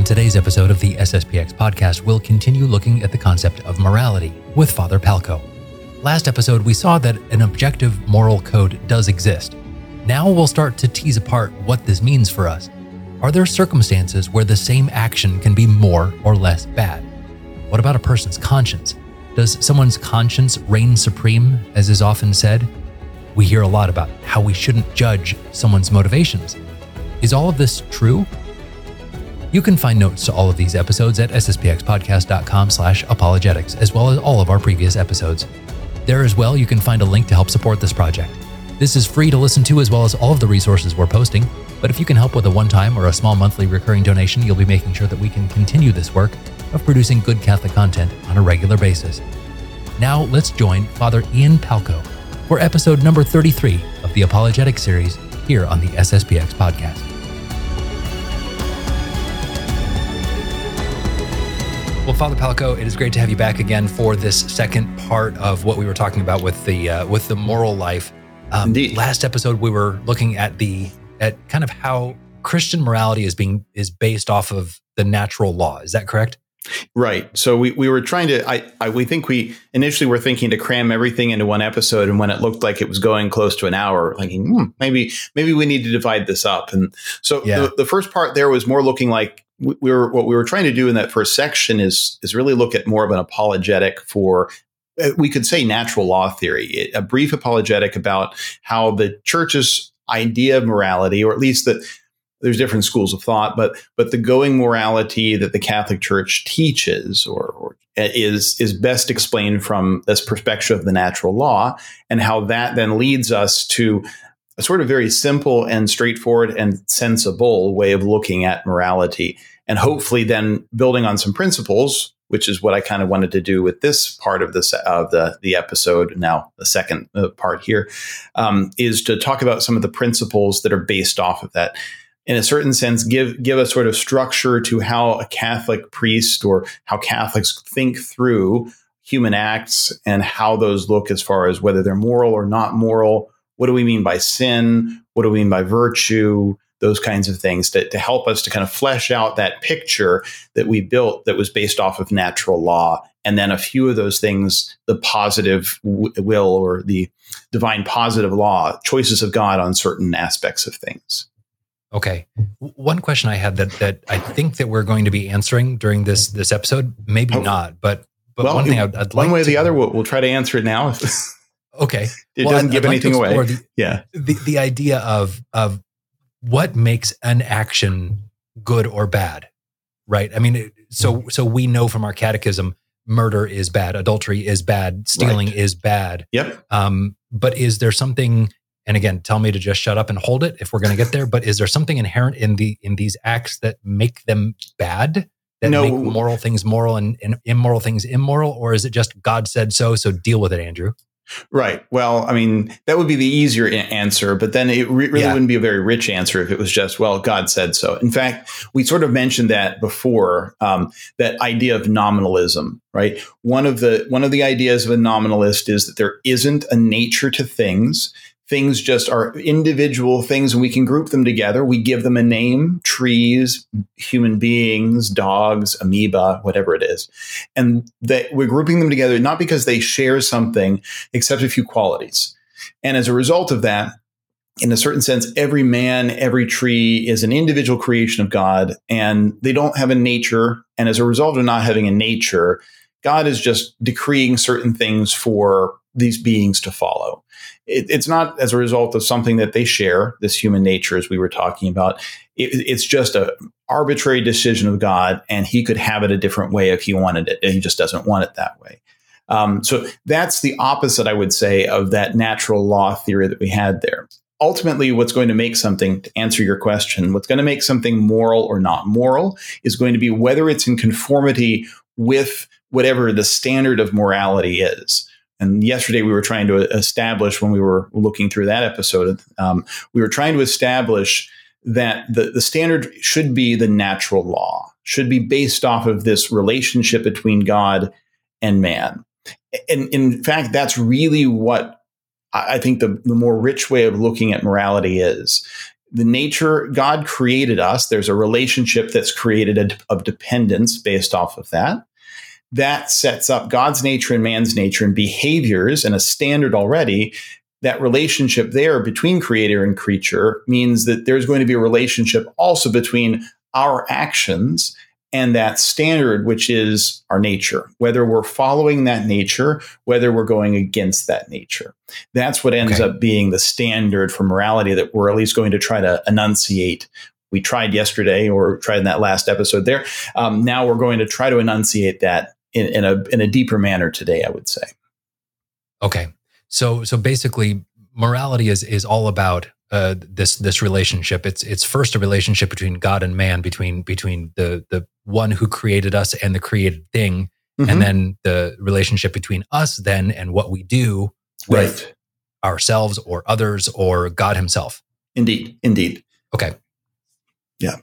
On today's episode of the SSPX podcast, we'll continue looking at the concept of morality with Father Palko. Last episode, we saw that an objective moral code does exist. Now we'll start to tease apart what this means for us. Are there circumstances where the same action can be more or less bad? What about a person's conscience? Does someone's conscience reign supreme, as is often said? We hear a lot about how we shouldn't judge someone's motivations. Is all of this true? You can find notes to all of these episodes at sspxpodcast.com slash apologetics, as well as all of our previous episodes. There as well, you can find a link to help support this project. This is free to listen to as well as all of the resources we're posting, but if you can help with a one-time or a small monthly recurring donation, you'll be making sure that we can continue this work of producing good Catholic content on a regular basis. Now let's join Father Ian Palko for episode number 33 of the Apologetic series here on the SSPX podcast. Well, Father Palko, it is great to have you back again for this second part of what we were talking about with the uh, with the moral life. Um, Indeed. Last episode, we were looking at the at kind of how Christian morality is being is based off of the natural law. Is that correct? Right. So we, we were trying to, I, I, we think we initially were thinking to cram everything into one episode. And when it looked like it was going close to an hour, thinking, hmm, maybe, maybe we need to divide this up. And so yeah. the, the first part there was more looking like we were, what we were trying to do in that first section is, is really look at more of an apologetic for uh, we could say natural law theory, a brief apologetic about how the church's idea of morality, or at least that there's different schools of thought, but but the going morality that the Catholic Church teaches or, or, is is best explained from this perspective of the natural law, and how that then leads us to a sort of very simple and straightforward and sensible way of looking at morality, and hopefully then building on some principles, which is what I kind of wanted to do with this part of this of the the episode. Now the second uh, part here um, is to talk about some of the principles that are based off of that in a certain sense, give give a sort of structure to how a Catholic priest or how Catholics think through human acts and how those look as far as whether they're moral or not moral. What do we mean by sin? What do we mean by virtue? Those kinds of things to, to help us to kind of flesh out that picture that we built that was based off of natural law. And then a few of those things, the positive w- will or the divine positive law, choices of God on certain aspects of things. Okay. One question I had that that I think that we're going to be answering during this this episode, maybe oh. not, but but well, one thing I'd, I'd like one way or the to, other, we'll, we'll, try to answer it now. okay, it well, doesn't I'd, give I'd anything like away. The, yeah, the the idea of of what makes an action good or bad, right? I mean, so mm-hmm. so we know from our catechism, murder is bad, adultery is bad, stealing right. is bad. Yep. Um, but is there something and again tell me to just shut up and hold it if we're going to get there but is there something inherent in the in these acts that make them bad that no. make moral things moral and, and immoral things immoral or is it just god said so so deal with it andrew Right. Well, I mean, that would be the easier answer, but then it re- really yeah. wouldn't be a very rich answer if it was just, well, God said so. In fact, we sort of mentioned that before, um, that idea of nominalism, right? One of the one of the ideas of a nominalist is that there isn't a nature to things things just are individual things and we can group them together. We give them a name trees, human beings, dogs, amoeba, whatever it is. And that we're grouping them together not because they share something except a few qualities. And as a result of that, in a certain sense, every man, every tree is an individual creation of God, and they don't have a nature. And as a result of not having a nature, God is just decreeing certain things for these beings to follow. It, it's not as a result of something that they share, this human nature, as we were talking about. It, it's just a arbitrary decision of God, and He could have it a different way if He wanted it, and He just doesn't want it that way. Um, so that's the opposite, I would say, of that natural law theory that we had there. Ultimately, what's going to make something, to answer your question, what's going to make something moral or not moral is going to be whether it's in conformity with whatever the standard of morality is. And yesterday we were trying to establish when we were looking through that episode, um, we were trying to establish that the, the standard should be the natural law, should be based off of this relationship between God and man. And in fact, that's really what I think the, the more rich way of looking at morality is. the nature God created us. There's a relationship that's created of dependence based off of that. That sets up God's nature and man's nature and behaviors and a standard already. That relationship there between creator and creature means that there's going to be a relationship also between our actions and that standard, which is our nature, whether we're following that nature, whether we're going against that nature. That's what ends okay. up being the standard for morality that we're at least going to try to enunciate. We tried yesterday or tried in that last episode there. Um, now we're going to try to enunciate that in, in, a, in a deeper manner today, I would say. Okay. So, so basically morality is, is all about uh, this this relationship. It's it's first a relationship between God and man, between between the the one who created us and the created thing, mm-hmm. and then the relationship between us then and what we do with right. ourselves or others or God Himself. Indeed, indeed. Okay. Yeah.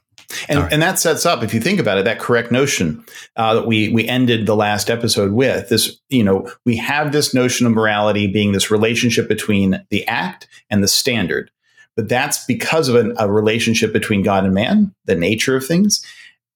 And, right. and that sets up, if you think about it, that correct notion uh, that we we ended the last episode with. This, you know, we have this notion of morality being this relationship between the act and the standard. But that's because of an, a relationship between God and man, the nature of things.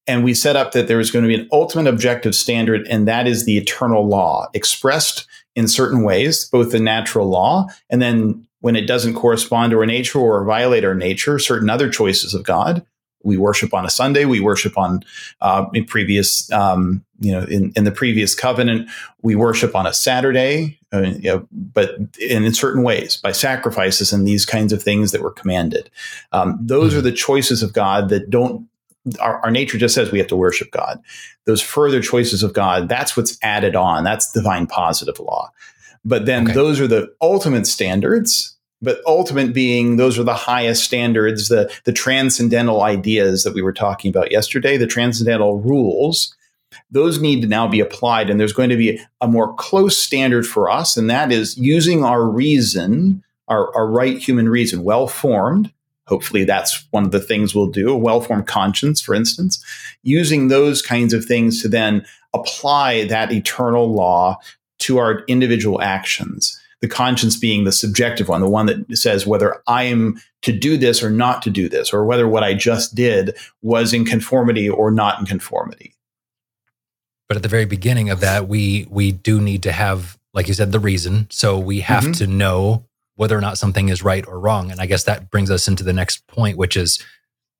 And we set up that there is going to be an ultimate objective standard, and that is the eternal law expressed in certain ways, both the natural law and then when it doesn't correspond to our nature or violate our nature, certain other choices of God. We worship on a Sunday. We worship on uh, in previous, um, you know, in, in the previous covenant, we worship on a Saturday uh, you know, but in, in, certain ways by sacrifices and these kinds of things that were commanded. Um, those mm-hmm. are the choices of God that don't. Our, our, nature just says we have to worship God. Those further choices of God, that's what's added on. That's divine positive law. But then okay. those are the ultimate standards. But ultimate being those are the highest standards, the the transcendental ideas that we were talking about yesterday, the transcendental rules those need to now be applied. And there's going to be a more close standard for us, and that is using our reason, our, our right human reason, well formed. Hopefully, that's one of the things we'll do, a well formed conscience, for instance, using those kinds of things to then apply that eternal law to our individual actions. The conscience being the subjective one, the one that says whether I am to do this or not to do this, or whether what I just did was in conformity or not in conformity. But at the very beginning of that, we we do need to have, like you said, the reason. So we have mm-hmm. to know whether or not something is right or wrong. And I guess that brings us into the next point, which is,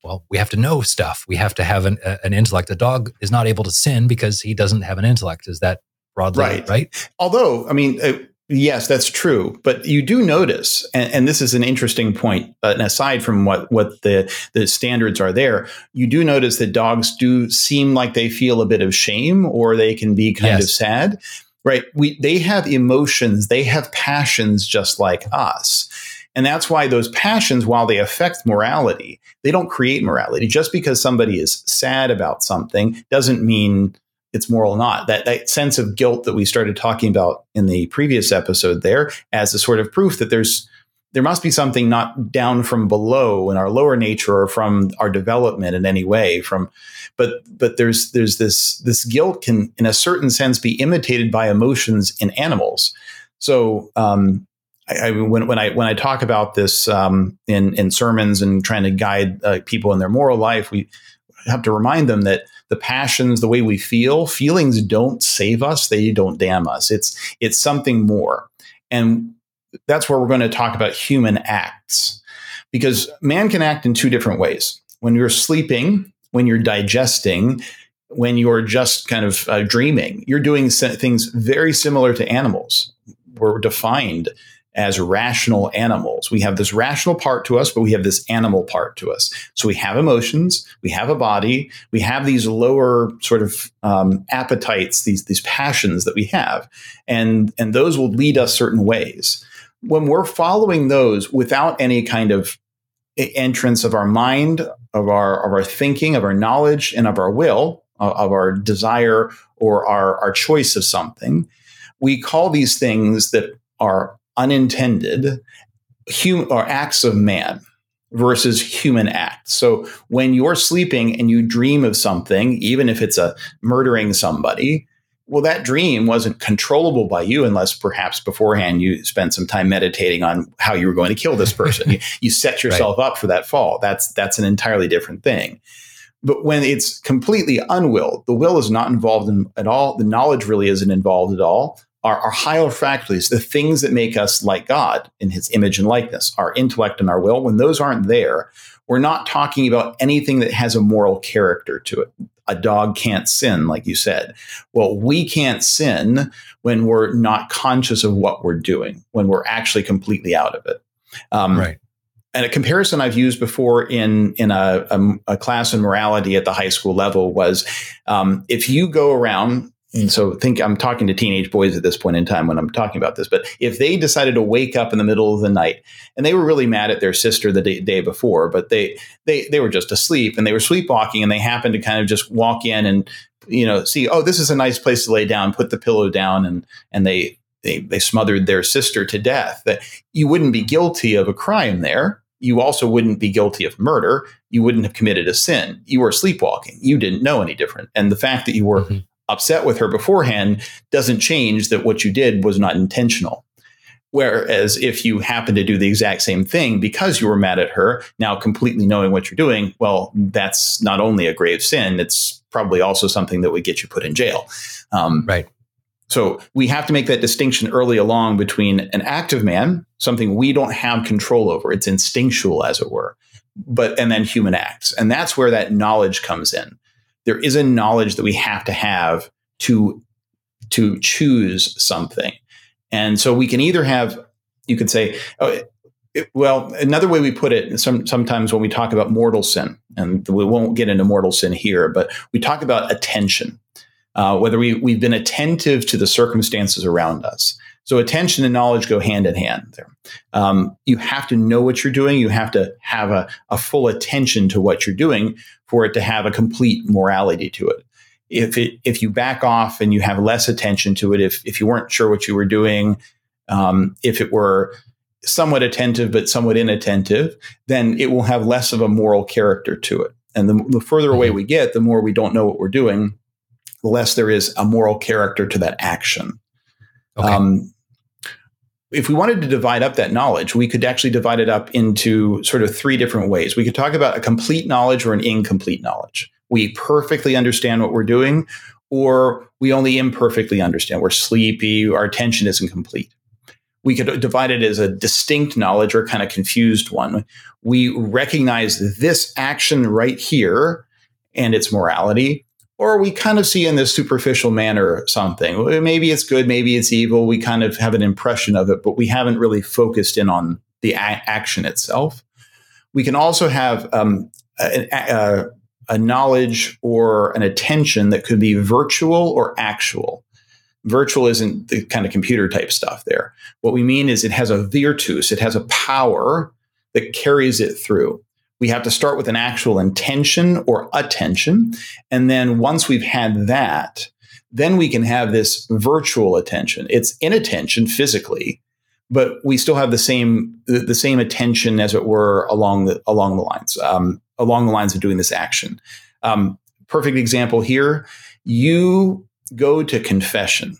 well, we have to know stuff. We have to have an, an intellect. A dog is not able to sin because he doesn't have an intellect. Is that broadly right? right? Although, I mean, uh, Yes, that's true. But you do notice, and, and, this is an interesting point, uh, and aside from what, what the, the standards are there, you do notice that dogs do seem like they feel a bit of shame or they can be kind yes. of sad. Right. We they have emotions, they have passions just like us. And that's why those passions, while they affect morality, they don't create morality. Just because somebody is sad about something doesn't mean it's moral or not. That that sense of guilt that we started talking about in the previous episode there as a sort of proof that there's there must be something not down from below in our lower nature or from our development in any way from but but there's there's this this guilt can in a certain sense be imitated by emotions in animals so um, I, I, when, when I when I talk about this um, in in sermons and trying to guide uh, people in their moral life, we have to remind them that the passions, the way we feel, feelings don't save us, they don't damn us. It's it's something more. And that's where we're going to talk about human acts. Because man can act in two different ways. When you're sleeping, when you're digesting, when you're just kind of uh, dreaming, you're doing things very similar to animals. We're defined as rational animals. We have this rational part to us, but we have this animal part to us. So we have emotions, we have a body, we have these lower sort of um, appetites, these these passions that we have, and and those will lead us certain ways. When we're following those without any kind of entrance of our mind, of our of our thinking, of our knowledge, and of our will, of our desire or our our choice of something, we call these things that are unintended hum- or acts of man versus human acts. So when you're sleeping and you dream of something, even if it's a murdering somebody, well, that dream wasn't controllable by you unless perhaps beforehand you spent some time meditating on how you were going to kill this person. you, you, set yourself right. up for that fall. That's that's an entirely different thing. But when it's completely unwilled, the will is not involved in, at all. The knowledge really isn't involved at all. Our, our higher faculties, the things that make us like God in His image and likeness, our intellect and our will, when those aren't there, we're not talking about anything that has a moral character to it a dog can't sin, like you said. Well, we can't sin when we're not conscious of what we're doing, when we're actually completely out of it. Um, right. And a comparison I've used before in in a, a, a, class in morality at the high school level was um, if you go around and so think I'm talking to teenage boys at this point in time when I'm talking about this. But if they decided to wake up in the middle of the night and they were really mad at their sister the day, day, before, but they they they were just asleep and they were sleepwalking and they happened to kind of just walk in and you know see oh this is a nice place to lay down, put the pillow down and and they they they smothered their sister to death. That you wouldn't be guilty of a crime there. You also wouldn't be guilty of murder. You wouldn't have committed a sin. You were sleepwalking. You didn't know any different. And the fact that you were mm-hmm upset with her beforehand doesn't change that what you did was not intentional. Whereas if you happen to do the exact same thing because you were mad at her, now completely knowing what you're doing, well, that's not only a grave sin, it's probably also something that would get you put in jail. Um, right. So we have to make that distinction early along between an act of man, something we don't have control over, it's instinctual, as it were, but and then human acts. And that's where that knowledge comes in there is a knowledge that we have to have to to choose something. And so we can either have, you could say, oh, it, well, another way we put it, some, sometimes when we talk about mortal sin, and we won't get into mortal sin here, but we talk about attention, uh, whether we, we've been attentive to the circumstances around us. So attention and knowledge go hand in hand there. Um, you have to know what you're doing. You have to have a, a full attention to what you're doing for it to have a complete morality to it. If it, if you back off and you have less attention to it, if, if you weren't sure what you were doing, um, if it were somewhat attentive but somewhat inattentive, then it will have less of a moral character to it. And the, the further away mm-hmm. we get, the more we don't know what we're doing, the less there is a moral character to that action. Okay. Um, if we wanted to divide up that knowledge, we could actually divide it up into sort of three different ways. We could talk about a complete knowledge or an incomplete knowledge. We perfectly understand what we're doing, or we only imperfectly understand. We're sleepy, our attention isn't complete. We could divide it as a distinct knowledge or kind of confused one. We recognize this action right here and its morality, or we kind of see in this superficial manner something. Maybe it's good, maybe it's evil. We kind of have an impression of it, but we haven't really focused in on the a- action itself. We can also have um, a, a, a knowledge or an attention that could be virtual or actual. Virtual isn't the kind of computer type stuff there. What we mean is it has a virtus, it has a power that carries it through we have to start with an actual intention or attention. And then once we've had that, then we can have this virtual attention. It's inattention physically, but we still have the same the, same attention as it were along the along the lines um, along the lines of doing this action. Um, perfect example here: you go to confession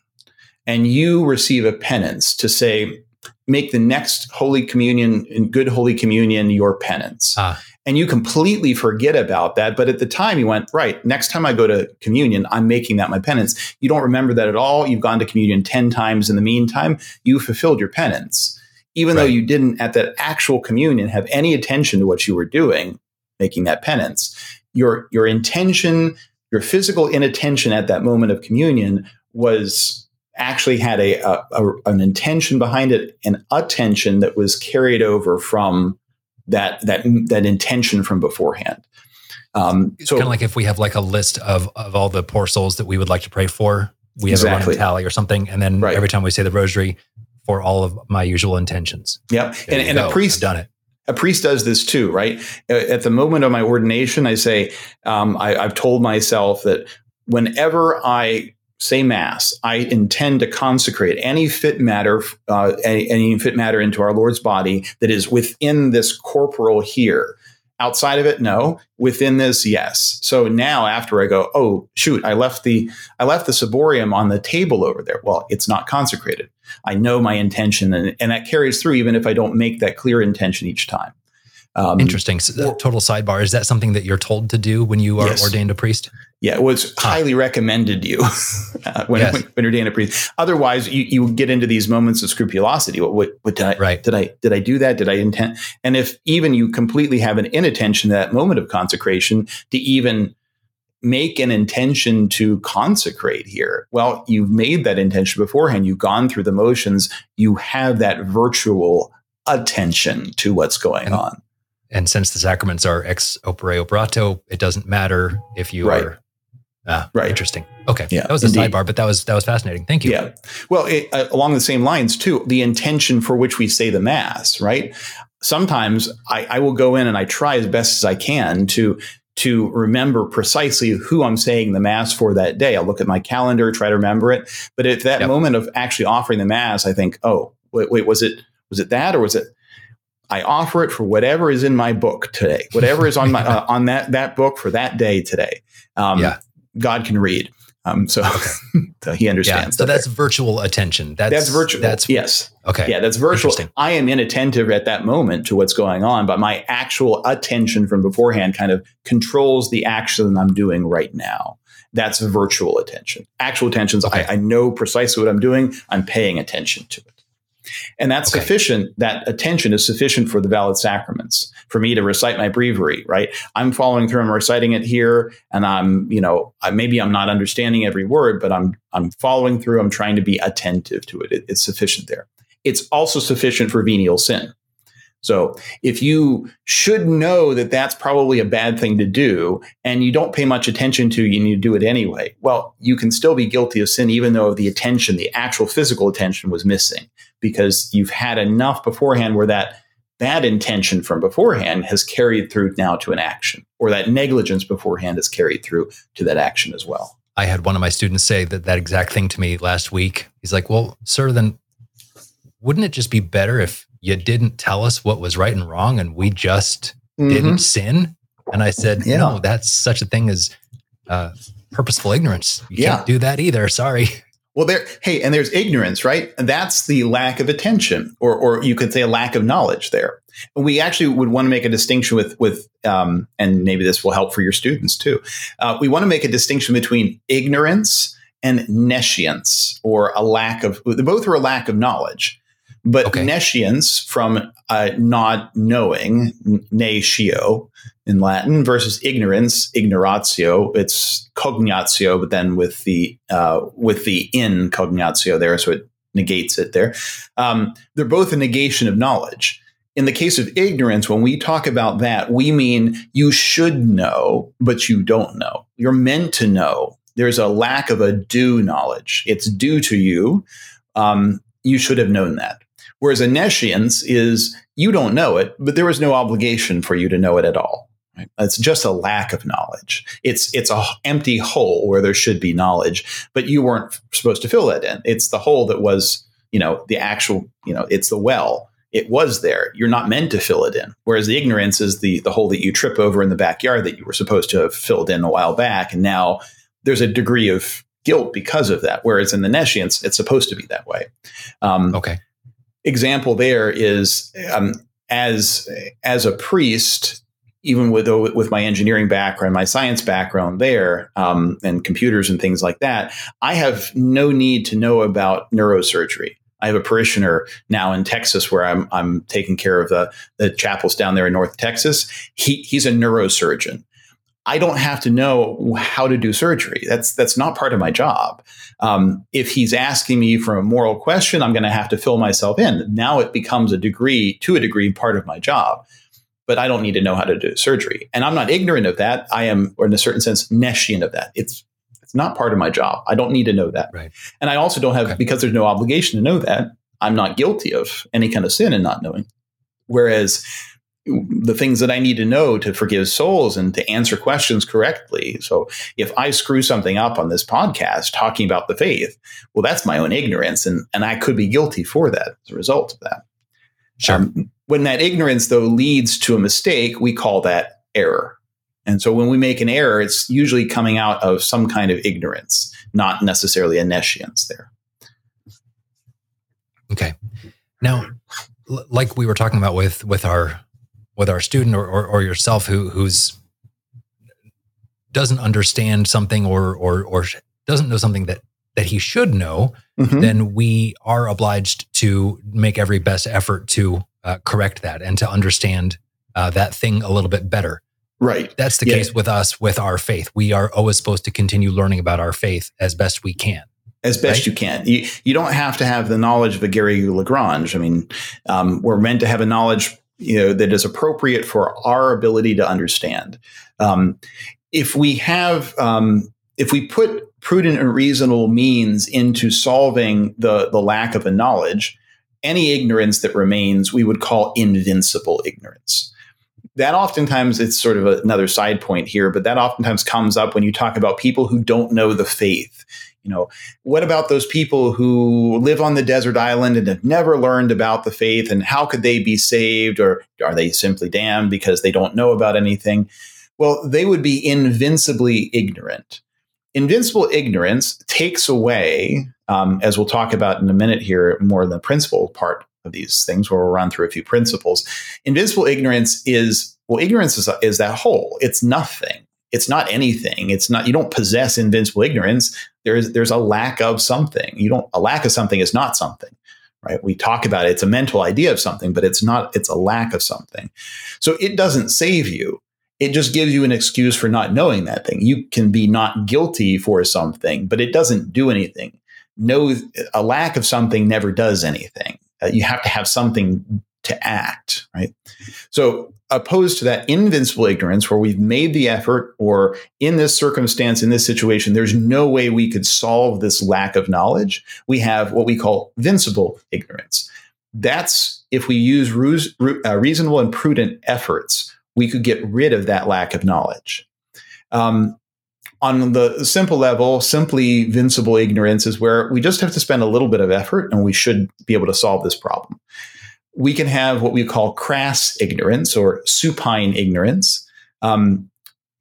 and you receive a penance to say, make the next Holy Communion and good Holy Communion your penance. Ah and you completely forget about that. But at the time, you went, right, next time I go to communion, I'm making that my penance. You don't remember that at all. You've gone to communion 10 times in the meantime. You fulfilled your penance. Even right. though you didn't at that actual communion have any attention to what you were doing, making that penance, your, your intention, your physical inattention at that moment of communion was actually had a, a, a an intention behind it, an attention that was carried over from that that that intention from beforehand. Um, so kind of like if we have like a list of of all the poor souls that we would like to pray for, we have exactly. a running tally or something, and then right. every time we say the rosary, for all of my usual intentions. Yep, and, and a priest I've done it. A priest does this too, right? At the moment of my ordination, I say um, I, I've told myself that whenever I say mass, I intend to consecrate any fit matter, uh, any, any, fit matter into our Lord's body that is within this corporal here, Outside of it, no. Within this, yes. So now after I go, oh shoot, I left the I left the ciborium on the table over there. Well, it's not consecrated. I know my intention and, and that carries through even if I don't make that clear intention each time. Um, Interesting. So, total sidebar. Is that something that you're told to do when you are yes. ordained a priest? Yeah, it was highly recommended you uh, when, yes. when, when, you're ordained a priest. Otherwise, you, you get into these moments of scrupulosity. What, what, what did I right. did I did I do that? Did I intend? And if even you completely have an inattention to that moment of consecration to even make an intention to consecrate here. Well, you've made that intention beforehand. You've gone through the motions. You have that virtual attention to what's going and, on. And since the sacraments are ex opere operato, it doesn't matter if you right. are. Ah, right. Interesting. Okay. Yeah. That was a indeed. sidebar, but that was that was fascinating. Thank you. Yeah. Well, it, uh, along the same lines too, the intention for which we say the mass, right? Sometimes I, I will go in and I try as best as I can to to remember precisely who I'm saying the mass for that day. I'll look at my calendar, try to remember it. But at that yep. moment of actually offering the mass, I think, oh, wait, wait, was it was it that or was it I offer it for whatever is in my book today, whatever is on my uh, on that that book for that day today. Um, yeah. God can read. Um, so, so, he understands. Yeah, so that that's there. virtual attention. That's, that's virtual. That's yes. Okay. Yeah, that's virtual. I am inattentive at that moment to what's going on, but my actual attention from beforehand kind of controls the action I'm doing right now. That's virtual attention. Actual attention okay. I, I know precisely what I'm doing. I'm paying attention to it. And that's okay. sufficient. That attention is sufficient for the valid sacraments for me to recite my breviary, right? I'm following through. I'm reciting it here and I'm, you know, maybe I'm not understanding every word, but I'm, I'm following through. I'm trying to be attentive to it. it it's sufficient there. It's also sufficient for venial sin. So if you should know that that's probably a bad thing to do and you don't pay much attention to you and you do it anyway, well, you can still be guilty of sin even though the attention, the actual physical attention was missing because you've had enough beforehand where that bad intention from beforehand has carried through now to an action or that negligence beforehand has carried through to that action as well. I had one of my students say that that exact thing to me last week. He's like, "Well, sir, then wouldn't it just be better if you didn't tell us what was right and wrong and we just mm-hmm. didn't sin. And I said, yeah. no, that's such a thing as uh, purposeful ignorance. You yeah. can't do that either. Sorry. Well, there, hey, and there's ignorance, right? And that's the lack of attention, or, or you could say a lack of knowledge there. We actually would want to make a distinction with, with, um, and maybe this will help for your students too. Uh, we want to make a distinction between ignorance and nescience, or a lack of. Both are a lack of knowledge. But okay. nescience from uh, not knowing, nescio in Latin, versus ignorance, ignoratio. It's cognatio, but then with the uh, with the in cognatio there, so it negates it there. Um, they're both a negation of knowledge. In the case of ignorance, when we talk about that, we mean you should know, but you don't know. You're meant to know. There's a lack of a due knowledge. It's due to you. Um, you should have known that. Whereas a nescience is you don't know it, but there was no obligation for you to know it at all. Right? It's just a lack of knowledge. It's it's a empty hole where there should be knowledge, but you weren't supposed to fill that in. It's the hole that was, you know, the actual, you know, it's the well. It was there. You're not meant to fill it in. Whereas the ignorance is the the hole that you trip over in the backyard that you were supposed to have filled in a while back, and now there's a degree of guilt because of that. Whereas in the nescience, it's supposed to be that way. Um, okay example there is um, as as a priest, even with with my engineering background, my science background there, um, and computers and things like that, I have no need to know about neurosurgery. I have a parishioner now in Texas where I'm I'm taking care of the the chapels down there in North Texas. He he's a neurosurgeon. I don't have to know how to do surgery. That's that's not part of my job. Um, if he's asking me for a moral question, I'm going to have to fill myself in. Now it becomes a degree, to a degree, part of my job. But I don't need to know how to do surgery, and I'm not ignorant of that. I am, or in a certain sense, nescient of that. It's it's not part of my job. I don't need to know that. Right. And I also don't have okay. because there's no obligation to know that. I'm not guilty of any kind of sin in not knowing. Whereas the things that I need to know to forgive souls and to answer questions correctly. So if I screw something up on this podcast talking about the faith, well, that's my own ignorance, and and I could be guilty for that as a result of that. Sure. Um, When that ignorance, though, leads to a mistake, we call that error. And so when we make an error, it's usually coming out of some kind of ignorance, not necessarily a nescience there. Okay. Now, like we were talking about with with our with our student or, or, or yourself who who's doesn't understand something or or or doesn't know something that that he should know, mm-hmm. then we are obliged to make every best effort to uh, correct that and to understand uh, that thing a little bit better. Right. That's the yeah. case with us with our faith. We are always supposed to continue learning about our faith as best we can as best right? you can. You you don't have to have the knowledge of a Garrigou-Lagrange. I mean, um, we're meant to have a knowledge you know that is appropriate for our ability to understand. Um, if we have um, if we put prudent and reasonable means into solving the the lack of a knowledge, any ignorance that remains we would call invincible ignorance that oftentimes it's sort of another side point here, but that oftentimes comes up when you talk about people who don't know the faith you know what about those people who live on the desert island and have never learned about the faith and how could they be saved or are they simply damned because they don't know about anything well they would be invincibly ignorant invincible ignorance takes away um, as we'll talk about in a minute here more the principle part of these things where we'll run through a few principles invincible ignorance is well ignorance is, is that whole it's nothing it's not anything. It's not you don't possess invincible ignorance. There's there's a lack of something. You don't a lack of something is not something. Right? We talk about it, it's a mental idea of something, but it's not, it's a lack of something. So it doesn't save you. It just gives you an excuse for not knowing that thing. You can be not guilty for something, but it doesn't do anything. No, a lack of something never does anything. Uh, you have to have something to act, right? So opposed to that invincible ignorance where we've made the effort or in this circumstance in this situation there's no way we could solve this lack of knowledge we have what we call vincible ignorance. That's if we use uh, reasonable and prudent efforts we could get rid of that lack of knowledge. Um, on the simple level, simply vincible ignorance is where we just have to spend a little bit of effort and we should be able to solve this problem we can have what we call crass ignorance or supine ignorance. Um,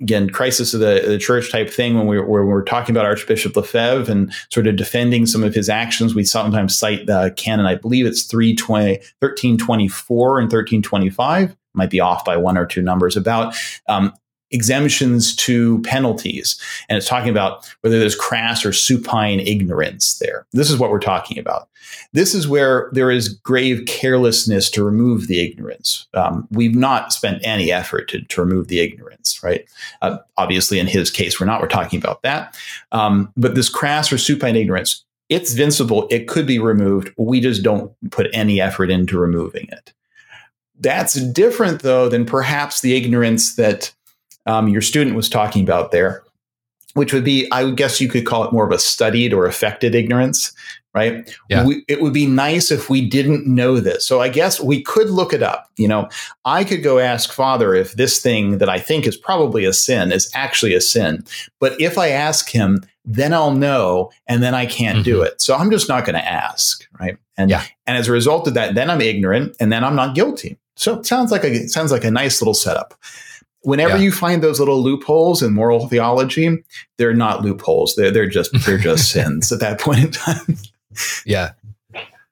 again, crisis of the, the church type thing when we were, we're talking about Archbishop Lefebvre and sort of defending some of his actions. We sometimes cite the canon, I believe it's 320, 1324 and 1325, might be off by one or two numbers, about um, exemptions to penalties. And it's talking about whether there's crass or supine ignorance there. This is what we're talking about. This is where there is grave carelessness to remove the ignorance. Um, we've not spent any effort to, to remove the ignorance, right? Uh, obviously, in his case, we're not. We're talking about that. Um, but this crass or supine ignorance, it's vincible. It could be removed. We just don't put any effort into removing it. That's different, though, than perhaps the ignorance that um, your student was talking about there, which would be, I would guess you could call it more of a studied or affected ignorance, right? Yeah. We, it would be nice if we didn't know this. So I guess we could look it up. You know, I could go ask Father if this thing that I think is probably a sin is actually a sin. But if I ask him, then I'll know, and then I can't mm-hmm. do it. So I'm just not going to ask, right? And yeah. and as a result of that, then I'm ignorant, and then I'm not guilty. So it sounds like a it sounds like a nice little setup whenever yeah. you find those little loopholes in moral theology, they're not loopholes. They're they're just they're just sins at that point in time. Yeah.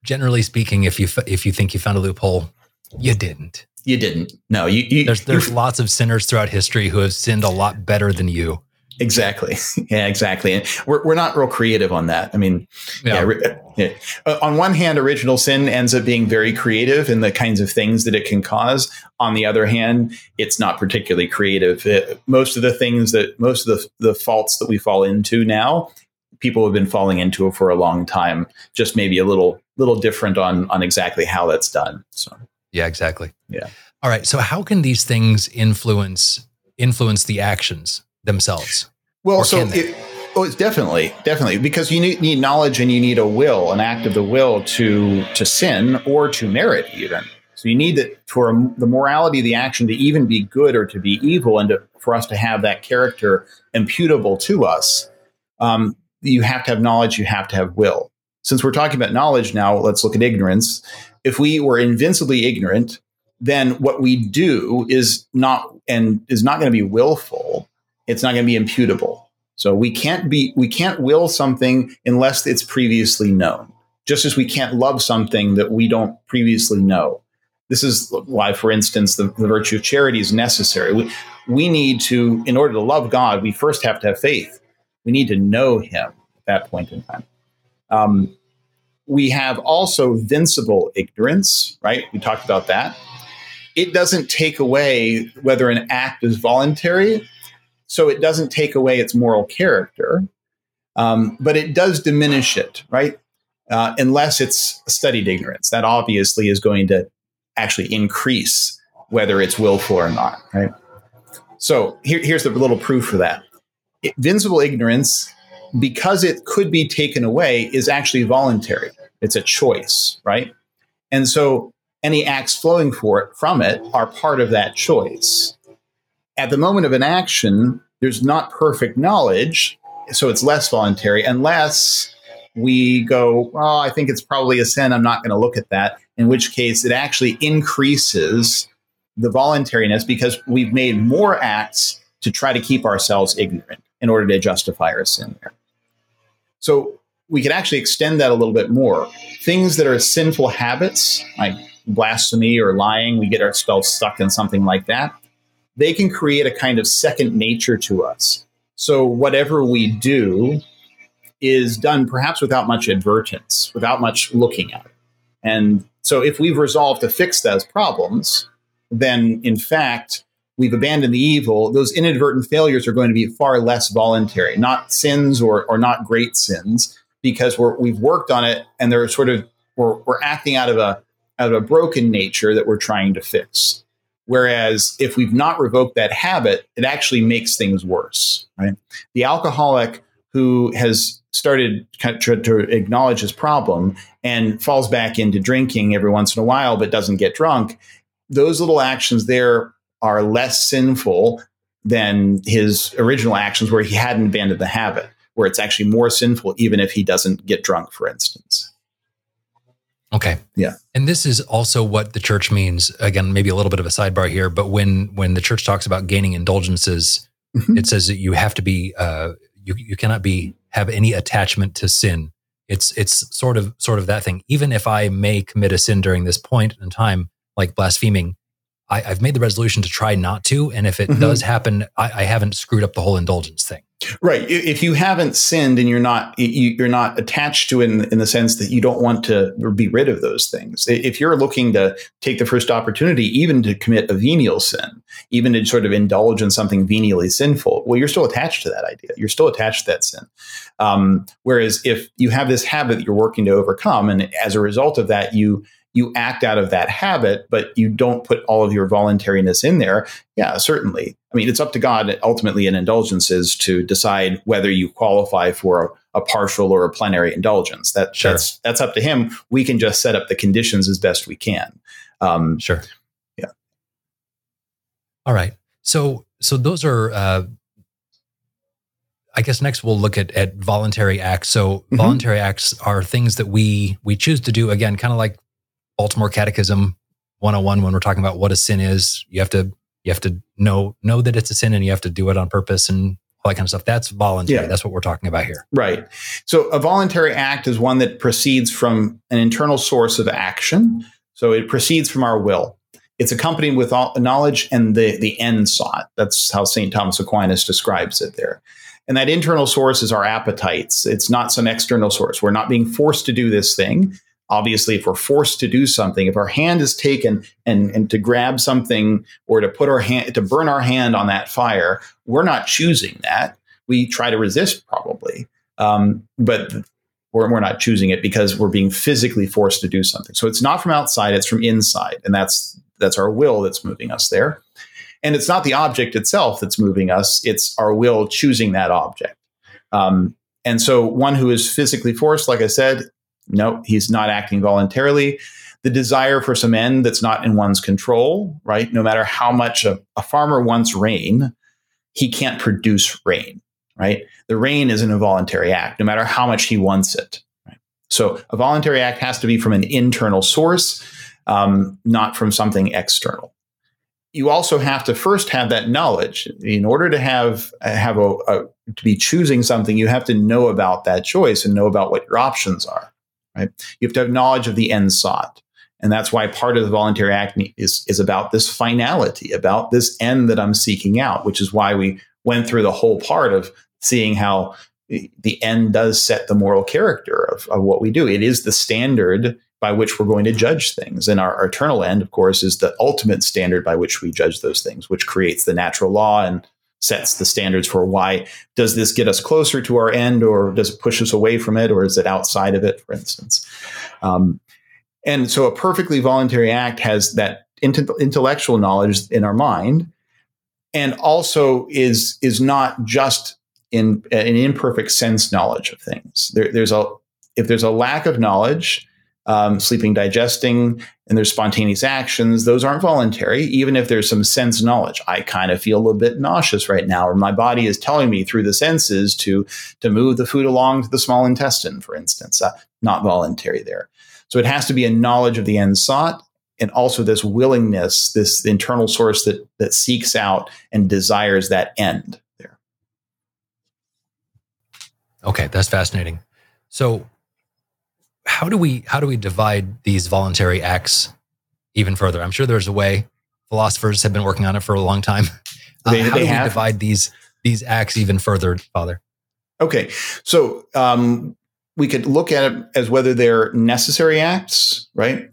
Generally speaking, if you if you think you found a loophole, you didn't. You didn't. No, you. you there's there's lots of sinners throughout history who have sinned a lot better than you. Exactly. Yeah, exactly. And we're, we're not real creative on that. I mean, yeah. yeah, yeah. Uh, on one hand, original sin ends up being very creative in the kinds of things that it can cause. On the other hand, it's not particularly creative. It, uh, most of the things that, most of the, the faults that we fall into now, people have been falling into it for a long time. Just maybe a little, little different on, on exactly how that's done. So, yeah, exactly. Yeah. All right. So how can these things influence, influence the actions themselves? Well, so it, oh, it's definitely, definitely because you need, need knowledge and you need a will, an act of the will to to sin or to merit even. So you need that for the morality of the action to even be good or to be evil, and to, for us to have that character imputable to us. Um, you have to have knowledge. You have to have will. Since we're talking about knowledge now, let's look at ignorance. If we were invincibly ignorant, then what we do is not and is not going to be willful. It's not going to be imputable. So we can't be we can't will something unless it's previously known. Just as we can't love something that we don't previously know. This is why, for instance, the, the virtue of charity is necessary. We, we need to, in order to love God, we first have to have faith. We need to know Him at that point in time. Um, we have also vincible ignorance, right? We talked about that. It doesn't take away whether an act is voluntary so it doesn't take away its moral character, um, but it does diminish it, right? Uh, unless it's studied ignorance. That obviously is going to actually increase whether it's willful or not, right? So here, here's the little proof for that. Invincible ignorance, because it could be taken away, is actually voluntary. It's a choice, right? And so any acts flowing for it from it are part of that choice at the moment of an action, there's not perfect knowledge, so it's less voluntary, unless we go, well, I think it's probably a sin. I'm not going to look at that. In which case, it actually increases the voluntariness because we've made more acts to try to keep ourselves ignorant in order to justify our sin there. So we could actually extend that a little bit more. Things that are sinful habits, like blasphemy or lying, we get ourselves stuck in something like that they can create a kind of second nature to us. So whatever we do is done perhaps without much advertence, without much looking at it. And so if we've resolved to fix those problems, then in fact, we've abandoned the evil. Those inadvertent failures are going to be far less voluntary, not sins or, or not great sins, because we're, we've worked on it and they're sort of, we're, we're acting out of a, out of a broken nature that we're trying to fix. Whereas if we've not revoked that habit, it actually makes things worse, right? The alcoholic who has started to, to acknowledge his problem and falls back into drinking every once in a while but doesn't get drunk, those little actions there are less sinful than his original actions where he hadn't abandoned the habit, where it's actually more sinful even if he doesn't get drunk, for instance. Okay. Yeah. And this is also what the church means. Again, maybe a little bit of a sidebar here, but when when the church talks about gaining indulgences, mm-hmm. it says that you have to be uh, you you cannot be have any attachment to sin. It's it's sort of sort of that thing. Even if I may commit a sin during this point in time, like blaspheming, I, have made the resolution to try not to. And if it mm-hmm. does happen, I, I haven't screwed up the whole indulgence thing. Right. If you haven't sinned and you're not you're not attached to it in, in, the sense that you don't want to be rid of those things. If you're looking to take the first opportunity, even to commit a venial sin, even to sort of indulge in something venially sinful, well, you're still attached to that idea. You're still attached to that sin. Um, whereas if you have this habit that you're working to overcome, and as a result of that, you you act out of that habit, but you don't put all of your voluntariness in there, yeah, certainly. I mean, it's up to God ultimately in indulgences to decide whether you qualify for a, a partial or a plenary indulgence. That, sure. That's that's up to Him. We can just set up the conditions as best we can. Um, sure. Yeah. All right. So so those are. Uh, I guess next we'll look at, at voluntary acts. So mm-hmm. voluntary acts are things that we we choose to do. Again, kind of like Baltimore Catechism 101 when we're talking about what a sin is. You have to you have to know know that it's a sin and you have to do it on purpose and all that kind of stuff. That's voluntary. Yeah. That's what we're talking about here. Right. So a voluntary act is one that proceeds from an internal source of action. So it proceeds from our will. It's accompanied with all knowledge and the, the end sought. That's how St. Thomas Aquinas describes it there. And that internal source is our appetites. It's not some external source. We're not being forced to do this thing obviously if we're forced to do something if our hand is taken and, and to grab something or to put our hand to burn our hand on that fire we're not choosing that. We try to resist probably. Um, but we're, we're not choosing it because we're being physically forced to do something. So it's not from outside it's from inside. And that's that's our will that's moving us there. And it's not the object itself that's moving us it's our will choosing that object. Um, and so one who is physically forced like i said no, he's not acting voluntarily. The desire for some end that's not in one's control, right? No matter how much a, a farmer wants rain, he can't produce rain, right? The rain is an involuntary act, no matter how much he wants it. Right? So a voluntary act has to be from an internal source. um, not from something external. You also have to first have that knowledge. In order to have have a, a to be choosing something, you have to know about that choice and know about what your options are. Right? You have to have knowledge of the end sought. And that's why part of the voluntary act is, is about this finality, about this end that I'm seeking out, which is why we went through the whole part of seeing how the end does set the moral character of, of what we do. It is the standard by which we're going to judge things. And our, our, eternal end, of course, is the ultimate standard by which we judge those things, which creates the natural law and sets the standards for why does this get us closer to our end or does it push us away from it or is it outside of it, for instance. Um, and so a perfectly voluntary act has that intellectual knowledge in our mind and also is is not just in an imperfect sense knowledge of things. There, there's a if there's a lack of knowledge, um, sleeping, digesting, and there's spontaneous actions, those aren't voluntary. Even if there's some sense knowledge, I kind of feel a little bit nauseous right now, or my body is telling me through the senses to to move the food along to the small intestine, for instance. Uh, not voluntary there. So it has to be a knowledge of the end sought and also this willingness, this internal source that that seeks out and desires that end there. Okay, that's fascinating. So how do we how do we divide these voluntary acts even further? I'm sure there's a way. Philosophers have been working on it for a long time. Uh, they, how they do have. we divide these these acts even further, Father? Okay, so um, we could look at it as whether they're necessary acts, right?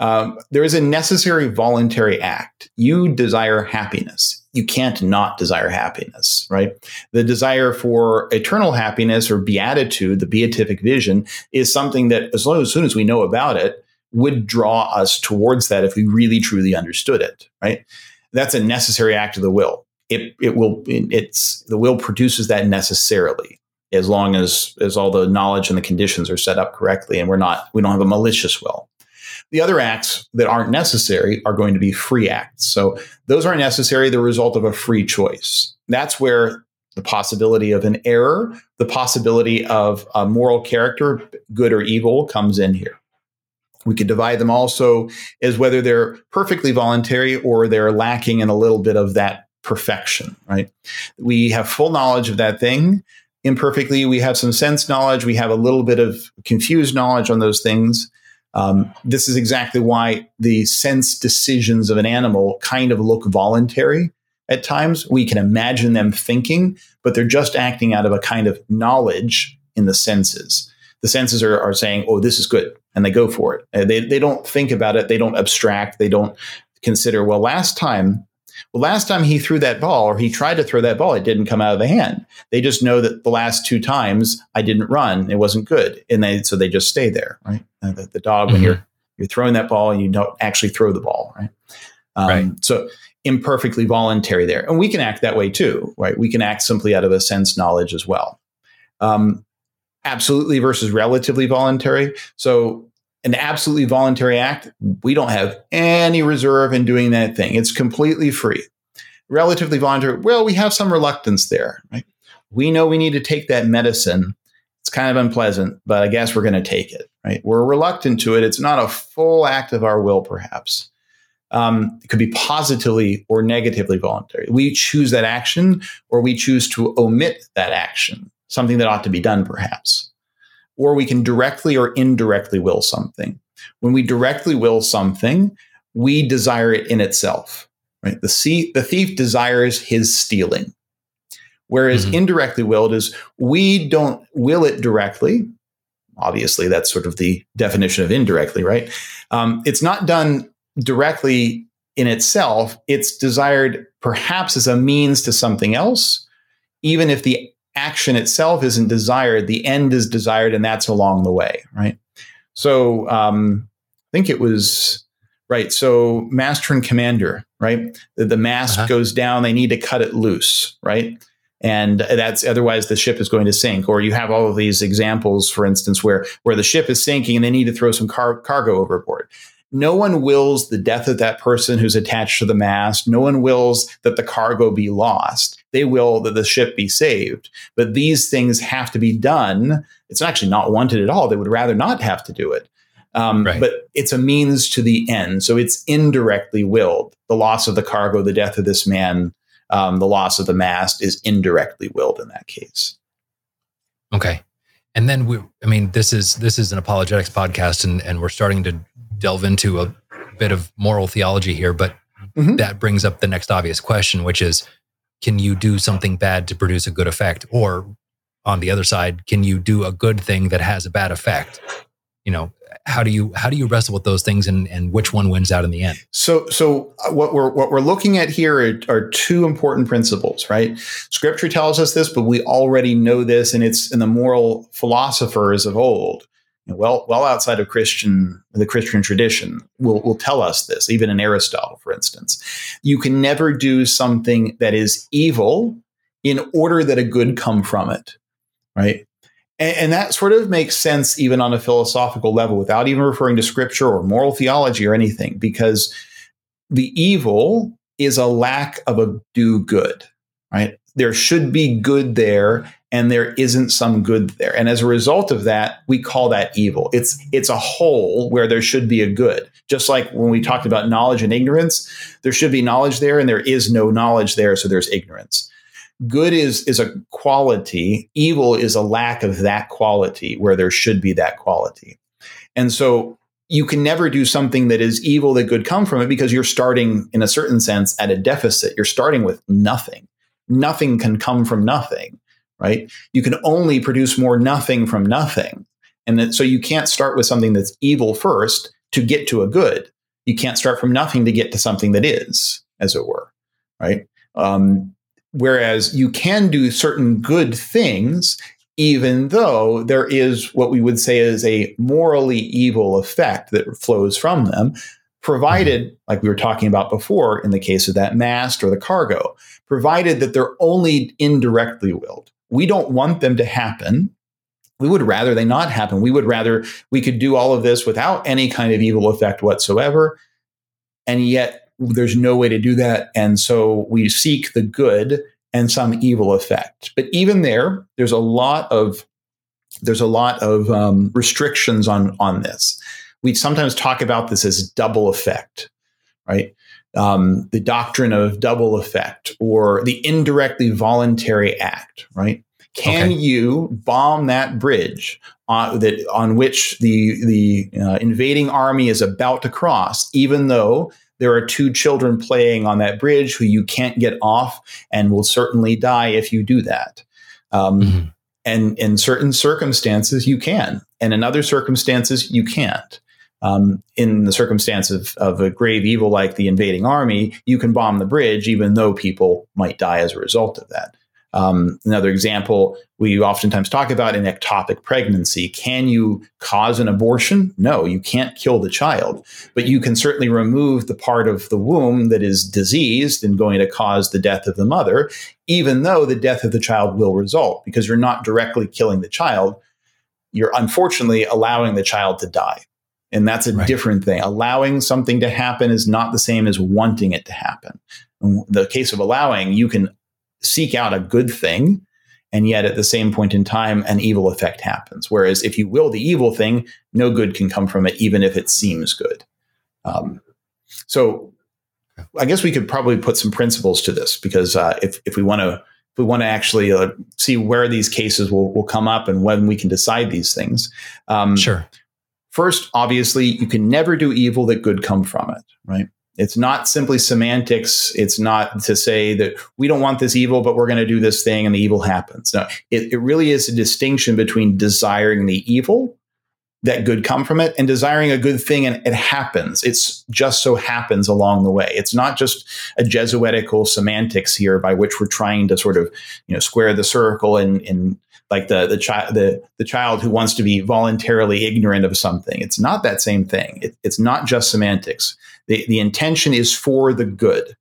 Um, there is a necessary voluntary act. You desire happiness. You can't not desire happiness, right? The desire for eternal happiness or beatitude, the beatific vision, is something that, as, long, as soon as we know about it, would draw us towards that if we really truly understood it, right? That's a necessary act of the will. It, it will, it's the will produces that necessarily as long as as all the knowledge and the conditions are set up correctly and we're not we don't have a malicious will the other acts that aren't necessary are going to be free acts so those aren't necessary the result of a free choice that's where the possibility of an error the possibility of a moral character good or evil comes in here we could divide them also as whether they're perfectly voluntary or they're lacking in a little bit of that perfection right we have full knowledge of that thing imperfectly. We have some sense knowledge. We have a little bit of confused knowledge on those things. Um, this is exactly why the sense decisions of an animal kind of look voluntary at times. We can imagine them thinking, but they're just acting out of a kind of knowledge in the senses. The senses are, are saying, oh, this is good. And they go for it. They, they don't think about it. They don't abstract. They don't consider, well, last time well, last time he threw that ball or he tried to throw that ball, it didn't come out of the hand. They just know that the last two times I didn't run, it wasn't good, and they so they just stay there, right? Uh, the, the, dog mm-hmm. when you're you're throwing that ball and you don't actually throw the ball, right? Um, right. So imperfectly voluntary there, and we can act that way too, right? We can act simply out of a sense knowledge as well. Um, absolutely versus relatively voluntary. So an absolutely voluntary act, we don't have any reserve in doing that thing. It's completely free. Relatively voluntary, well, we have some reluctance there, right? We know we need to take that medicine. Kind of unpleasant, but I guess we're going to take it, right? We're reluctant to it. It's not a full act of our will, perhaps. Um, it could be positively or negatively voluntary. We choose that action or we choose to omit that action, something that ought to be done, perhaps or we can directly or indirectly will something. When we directly will something, we desire it in itself. Right? The, see, the thief desires his stealing. Whereas mm-hmm. indirectly willed is we don't will it directly. Obviously, that's sort of the definition of indirectly, right? Um, it's not done directly in itself. It's desired perhaps as a means to something else, even if the action itself isn't desired, the end is desired, and that's along the way, right? So um, I think it was right. So master and commander, right? The, the mast uh-huh. goes down; they need to cut it loose, right? And that's otherwise the ship is going to sink. Or you have all of these examples, for instance, where where the ship is sinking and they need to throw some car- cargo overboard no one wills the death of that person who's attached to the mast. No one wills that the cargo be lost. They will that the ship be saved. But these things have to be done. It's actually not wanted at all. They would rather not have to do it. Um, right. But it's a means to the end. So it's indirectly willed. The loss of the cargo, the death of this man, um, the loss of the mast is indirectly willed in that case. Okay. And then we, I mean, this is this is an apologetics podcast, and and we're starting to delve into a bit of moral theology here, but mm-hmm. that brings up the next obvious question, which is, can you do something bad to produce a good effect, or on the other side, can you do a good thing that has a bad effect? You know, how do you how do you wrestle with those things and and which one wins out in the end? So so uh, what we're what we're looking at here are, are, two important principles right? Scripture tells us this but we already know this and it's in the moral philosophers of old well well outside of christian the christian tradition will will tell us this even in aristotle for instance. You can never do something that is evil in order that a good come from it right and, and, that sort of makes sense even on a philosophical level without even referring to scripture or moral theology or anything, because the evil is a lack of a due good, right? There should be good there and there isn't some good there. And as a result of that, we call that evil. It's it's a hole where there should be a good. Just like when we talked about knowledge and ignorance, there should be knowledge there and there is no knowledge there, so there's ignorance good is is a quality. Evil is a lack of that quality where there should be that quality. And so you can never do something that is evil that good come from it because you're starting in a certain sense at a deficit. You're starting with nothing. Nothing can come from nothing right? You can only produce more nothing from nothing. And that, so you can't start with something that's evil first to get to a good. You can't start from nothing to get to something that is as it were right? Um, Whereas you can do certain good things, even though there is what we would say is a morally evil effect that flows from them, provided, mm-hmm. like we were talking about before in the case of that mast or the cargo, provided that they're only indirectly willed. We don't want them to happen. We would rather they not happen. We would rather we could do all of this without any kind of evil effect whatsoever. And yet there's no way to do that. And so we seek the good and some evil effect. But even there, there's a lot of there's a lot of um, restrictions on on this. We sometimes talk about this as double effect, right? Um, the doctrine of double effect or the indirectly voluntary act, right? Can okay. you bomb that bridge on, that on which the the uh, invading army is about to cross, even though there are two children playing on that bridge who you can't get off and will certainly die if you do that. Um, mm-hmm. And in certain circumstances, you can. And in other circumstances, you can't. Um, in the circumstance of, of a grave evil like the invading army, you can bomb the bridge, even though people might die as a result of that. Um, another example we oftentimes talk about in ectopic pregnancy. Can you cause an abortion? No, you can't kill the child, but you can certainly remove the part of the womb that is diseased and going to cause the death of the mother, even though the death of the child will result because you're not directly killing the child. You're unfortunately allowing the child to die. And that's a right. different thing. Allowing something to happen is not the same as wanting it to happen. In the case of allowing, you can seek out a good thing and yet at the same point in time an evil effect happens. Whereas if you will the evil thing no good can come from it even if it seems good. Um, so i guess we could probably put some principles to this because uh, if, if we want to if we want to actually uh, see where these cases will, will come up and when we can decide these things um, sure. first obviously you can never do evil that good come from it right it's not simply semantics. It's not to say that we don't want this evil, but we're going to do this thing and the evil happens. No, it, it really is a distinction between desiring the evil that good come from it and desiring a good thing and it happens. It's just so happens along the way. It's not just a Jesuitical semantics here by which we're trying to sort of, you know, square the circle and, and like the the child the the child who wants to be voluntarily ignorant of something. It's not that same thing. It, it's not just semantics. The the intention is for the good.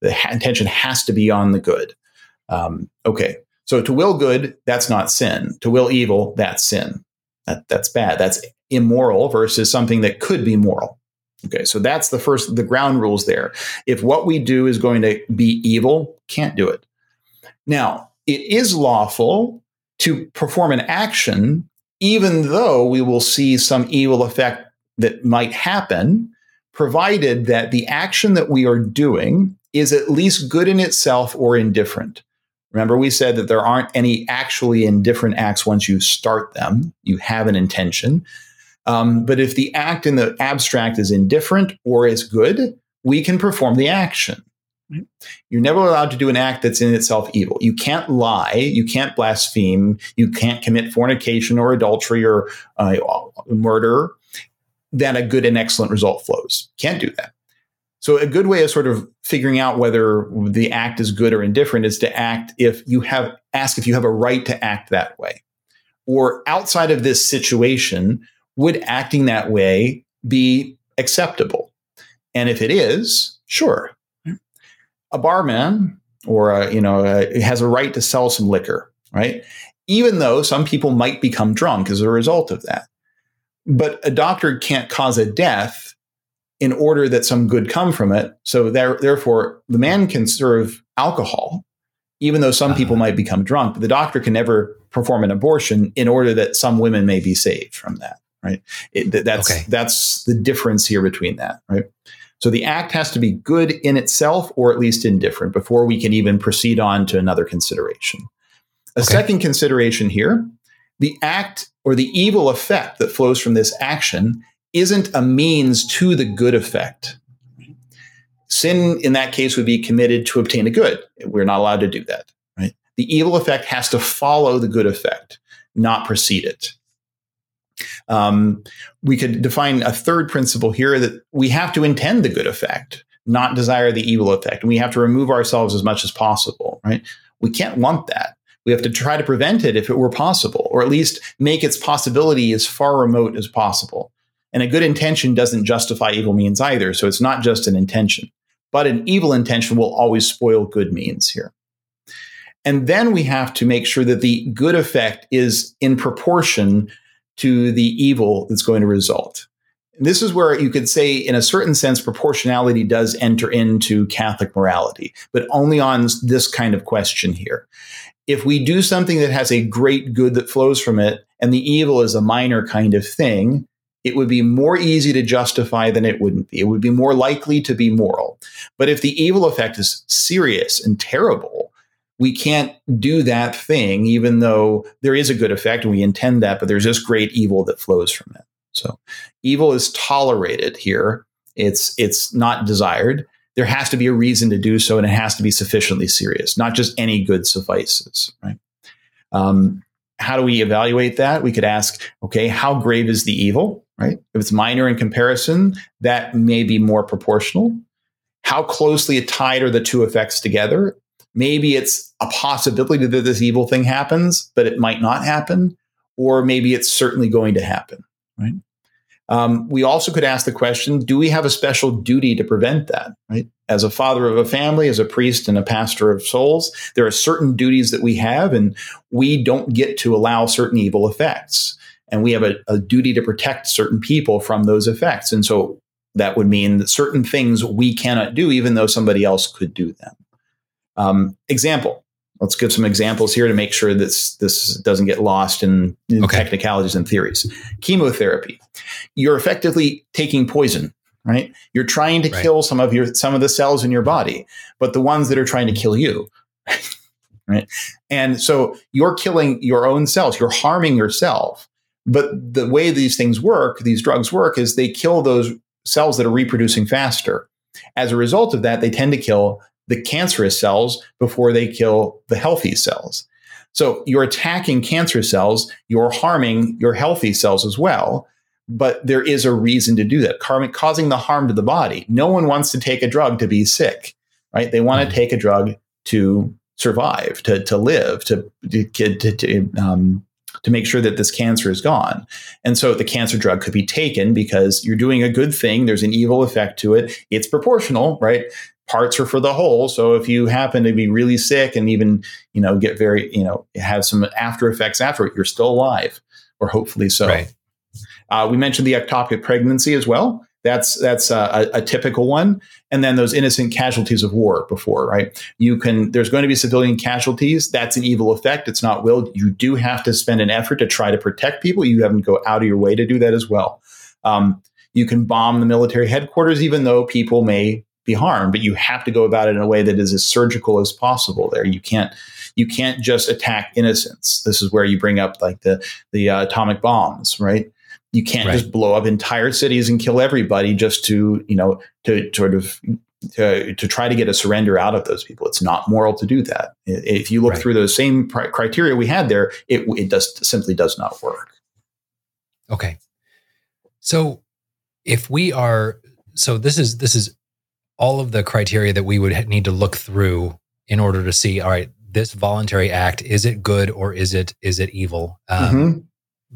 The ha- intention has to be on the good. Um, okay, so to will good, that's not sin. To will evil, that's sin. That, that's bad. That's immoral versus something that could be moral. Okay, so that's the first the ground rules there. If what we do is going to be evil, can't do it. Now, it is lawful to perform an action, even though we will see some evil effect that might happen, provided that the action that we are doing is at least good in itself or indifferent. Remember, we said that there aren't any actually indifferent acts once you start them. You have an intention. Um, but if the act in the abstract is indifferent or is good, we can perform the action. You're never allowed to do an act that's in itself evil. You can't lie. You can't blaspheme. You can't commit fornication or adultery or uh, murder. Then a good and excellent result flows. Can't do that. So a good way of sort of figuring out whether the act is good or indifferent is to act if you have ask if you have a right to act that way. Or outside of this situation, would acting that way be acceptable? And if it is, sure. A barman or a, you know a, has a right to sell some liquor, right? Even though some people might become drunk as a result of that. But a doctor can't cause a death in order that some good come from it. So there, therefore, the man can serve alcohol, even though some uh-huh. people might become drunk. But the doctor can never perform an abortion in order that some women may be saved from that. Right? It, that's okay. that's the difference here between that. Right? So the act has to be good in itself, or at least indifferent, before we can even proceed on to another consideration. A okay. second consideration here: the act or the evil effect that flows from this action isn't a means to the good effect. Sin in that case would be committed to obtain a good. We're not allowed to do that. Right? The evil effect has to follow the good effect, not precede it. Um, we could define a third principle here that we have to intend the good effect, not desire the evil effect. And we have to remove ourselves as much as possible, right? We can't want that. We have to try to prevent it if it were possible, or at least make its possibility as far remote as possible. And a good intention doesn't justify evil means either. So it's not just an intention, but an evil intention will always spoil good means here. And then we have to make sure that the good effect is in proportion to the evil that's going to result. And this is where you could say, in a certain sense, proportionality does enter into Catholic morality, but only on this kind of question here. If we do something that has a great good that flows from it, and the evil is a minor kind of thing, it would be more easy to justify than it wouldn't be. It would be more likely to be moral. But if the evil effect is serious and terrible, we can't do that thing, even though there is a good effect and we intend that, but there's this great evil that flows from it. So evil is tolerated here. It's it's not desired. There has to be a reason to do so, and it has to be sufficiently serious. Not just any good suffices, right? Um, how do we evaluate that? We could ask, okay, how grave is the evil? right? If it's minor in comparison, that may be more proportional. How closely tied are the two effects together? Maybe it's a possibility that this evil thing happens, but it might not happen, or maybe it's certainly going to happen, right? Um, we also could ask the question do we have a special duty to prevent that right as a father of a family as a priest and a pastor of souls there are certain duties that we have and we don't get to allow certain evil effects and we have a, a duty to protect certain people from those effects. And so that would mean that certain things we cannot do, even though somebody else could do them. Um, example. Let's give some examples here to make sure this this doesn't get lost in, in okay. technicalities and theories. Chemotherapy. You're effectively taking poison, right? You're trying to right. kill some of your some of the cells in your body, but the ones that are trying to kill you. right? And so you're killing your own cells. You're harming yourself but the way these things work, these drugs work, is they kill those cells that are reproducing faster. As a result of that, they tend to kill the cancerous cells before they kill the healthy cells. So you're attacking cancer cells, you're harming your healthy cells as well. But there is a reason to do that, causing the harm to the body. No one wants to take a drug to be sick, right? They want to mm-hmm. take a drug to survive, to, to live, to, to, to, to um, to make sure that this cancer is gone. And so the cancer drug could be taken because you're doing a good thing. There's an evil effect to it. It's proportional, right? Parts are for the whole. So if you happen to be really sick and even, you know, get very, you know, have some after effects after it, you're still alive, or hopefully so. Right. Uh, we mentioned the ectopic pregnancy as well. That's that's a, a, typical one, and then those innocent casualties of war before, right? You can there's going to be civilian casualties. That's an evil effect. It's not willed. You do have to spend an effort to try to protect people. You have to go out of your way to do that as well. Um, You can bomb the military headquarters, even though people may be harmed, but you have to go about it in a way that is as surgical as possible. There, you can't you can't just attack innocents. This is where you bring up like the the uh, atomic bombs, right? You can't right. just blow up entire cities and kill everybody just to you know to sort of to, to try to get a surrender out of those people. It's not moral to do that. If you look right. through those same criteria we had there, it it does simply does not work. Okay, so if we are so this is this is all of the criteria that we would need to look through in order to see all right this voluntary act is it good or is it is it evil? Um, mm-hmm.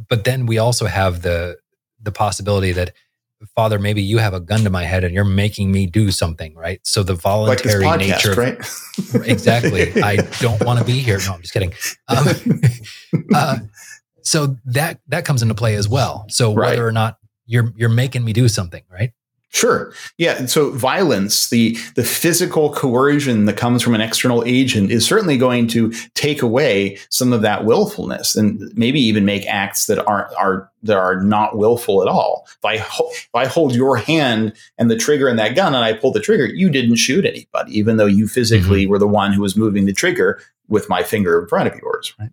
but then we also have the the possibility that father maybe you have a gun to my head and you're making me do something right? So the voluntary like podcast, nature right? Exactly. I don't want to be here. No i'm just kidding. Um, uh, so that that comes into play as well. So right. whether or not you're you're making me do something right Sure. Yeah. So violence, the the physical coercion that comes from an external agent is certainly going to take away some of that willfulness and maybe even make acts that aren't are that are not willful at all. If I if I hold your hand and the trigger in that gun and I pull the trigger, you didn't shoot anybody, even though you physically mm-hmm. were the one who was moving the trigger with my finger in front of yours. Right.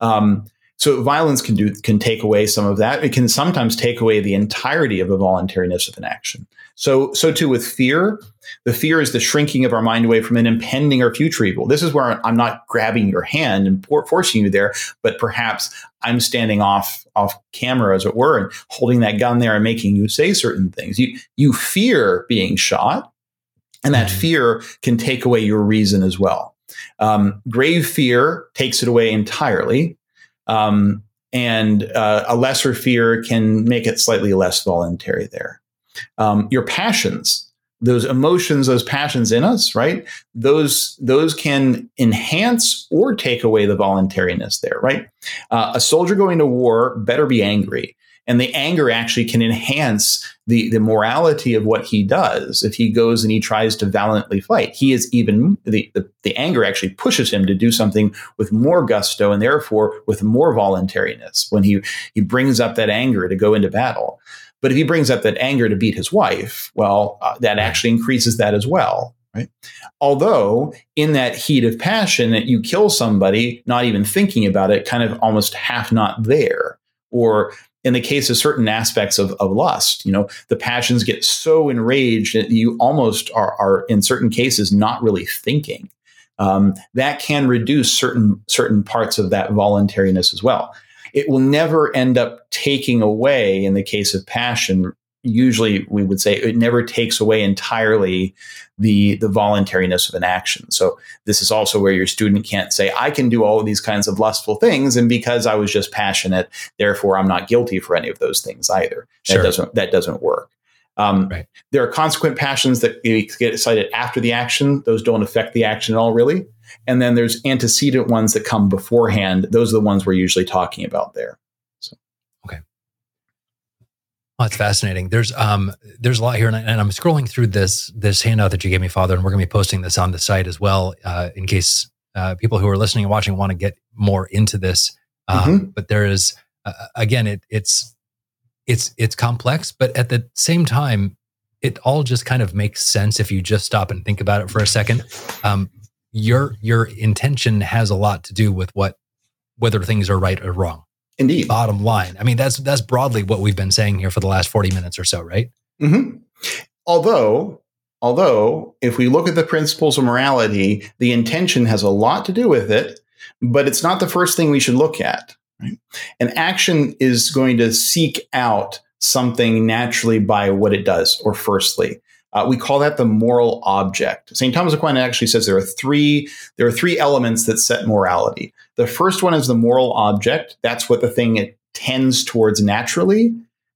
Um, so violence can do can take away some of that. It can sometimes take away the entirety of the voluntariness of an action. So so too with fear. The fear is the shrinking of our mind away from an impending or future evil. This is where I'm not grabbing your hand and por- forcing you there, but perhaps I'm standing off off camera, as it were, and holding that gun there and making you say certain things. You you fear being shot, and that mm-hmm. fear can take away your reason as well. Um, grave fear takes it away entirely. Um, and uh, a lesser fear can make it slightly less voluntary there. Um, your passions, those emotions, those passions in us, right? Those those can enhance or take away the voluntariness there, right? Uh, a soldier going to war better be angry and the anger actually can enhance the, the morality of what he does if he goes and he tries to valiantly fight. He is even the, the, the anger actually pushes him to do something with more gusto and therefore with more voluntariness when he he brings up that anger to go into battle. But if he brings up that anger to beat his wife well uh, that actually increases that as well right? Although in that heat of passion that you kill somebody not even thinking about it kind of almost half not there or in the case of certain aspects of, of lust, you know, the passions get so enraged that you almost are, are in certain cases not really thinking. Um, that can reduce certain certain parts of that voluntariness as well. It will never end up taking away, in the case of passion, usually we would say it never takes away entirely the the voluntariness of an action. So this is also where your student can't say I can do all of these kinds of lustful things and because I was just passionate therefore I'm not guilty for any of those things either. Sure. That doesn't that doesn't work. Um, right. There are consequent passions that get excited after the action. Those don't affect the action at all, really. And then there's antecedent ones that come beforehand. Those are the ones we're usually talking about there. Oh, it's fascinating. There's um there's a lot here, and, I, am scrolling through this this handout that you gave me, Father, and we're going to be posting this on the site as well, uh, in case uh, people who are listening and watching want to get more into this. Um, mm-hmm. But there is uh, again, it it's it's it's complex, but at the same time, it all just kind of makes sense if you just stop and think about it for a second. Um, your your intention has a lot to do with what whether things are right or wrong. Indeed. Bottom line. I mean, that's that's broadly what we've been saying here for the last 40 minutes or so, right? Mm-hmm. Although, although, if we look at the principles of morality, the intention has a lot to do with it, but it's not the first thing we should look at. Right? An action is going to seek out something naturally by what it does, or firstly. Uh, we call that the moral object. St. Thomas Aquinas actually says there are three there are three elements that set morality. The first one is the moral object. That's what the thing it tends towards naturally.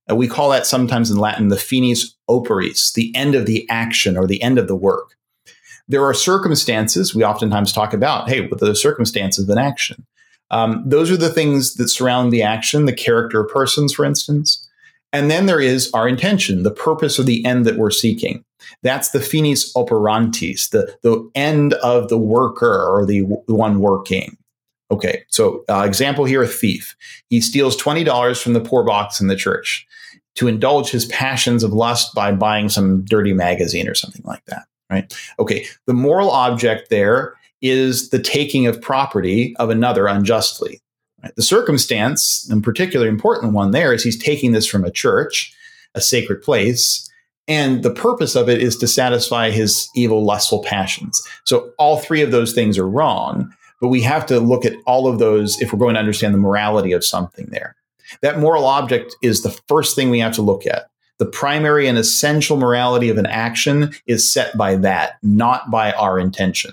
Uh, we call that sometimes in Latin the finis operis, the end of the action or the end of the work. There are circumstances we oftentimes talk about. Hey, what are the circumstances of an action? Um, those are the things that surround the action, the character of persons, for instance. And then there is our intention, the purpose or the end that we're seeking. That's the finis operantis, the, the end of the worker or the, the one working. Okay, so uh, example here a thief. He steals $20 from the poor box in the church. to indulge his passions of lust by buying some dirty magazine or something like that, right? Okay, the moral object there is the taking of property of another unjustly. Right? The circumstance, and particularly important one there, is he's taking this from a church, a sacred place, and the purpose of it is to satisfy his evil, lustful passions. So all three of those things are wrong, but we have to look at all of those if we're going to understand the morality of something there. That moral object is the first thing we have to look at. The primary and essential morality of an action is set by that, not by our intention.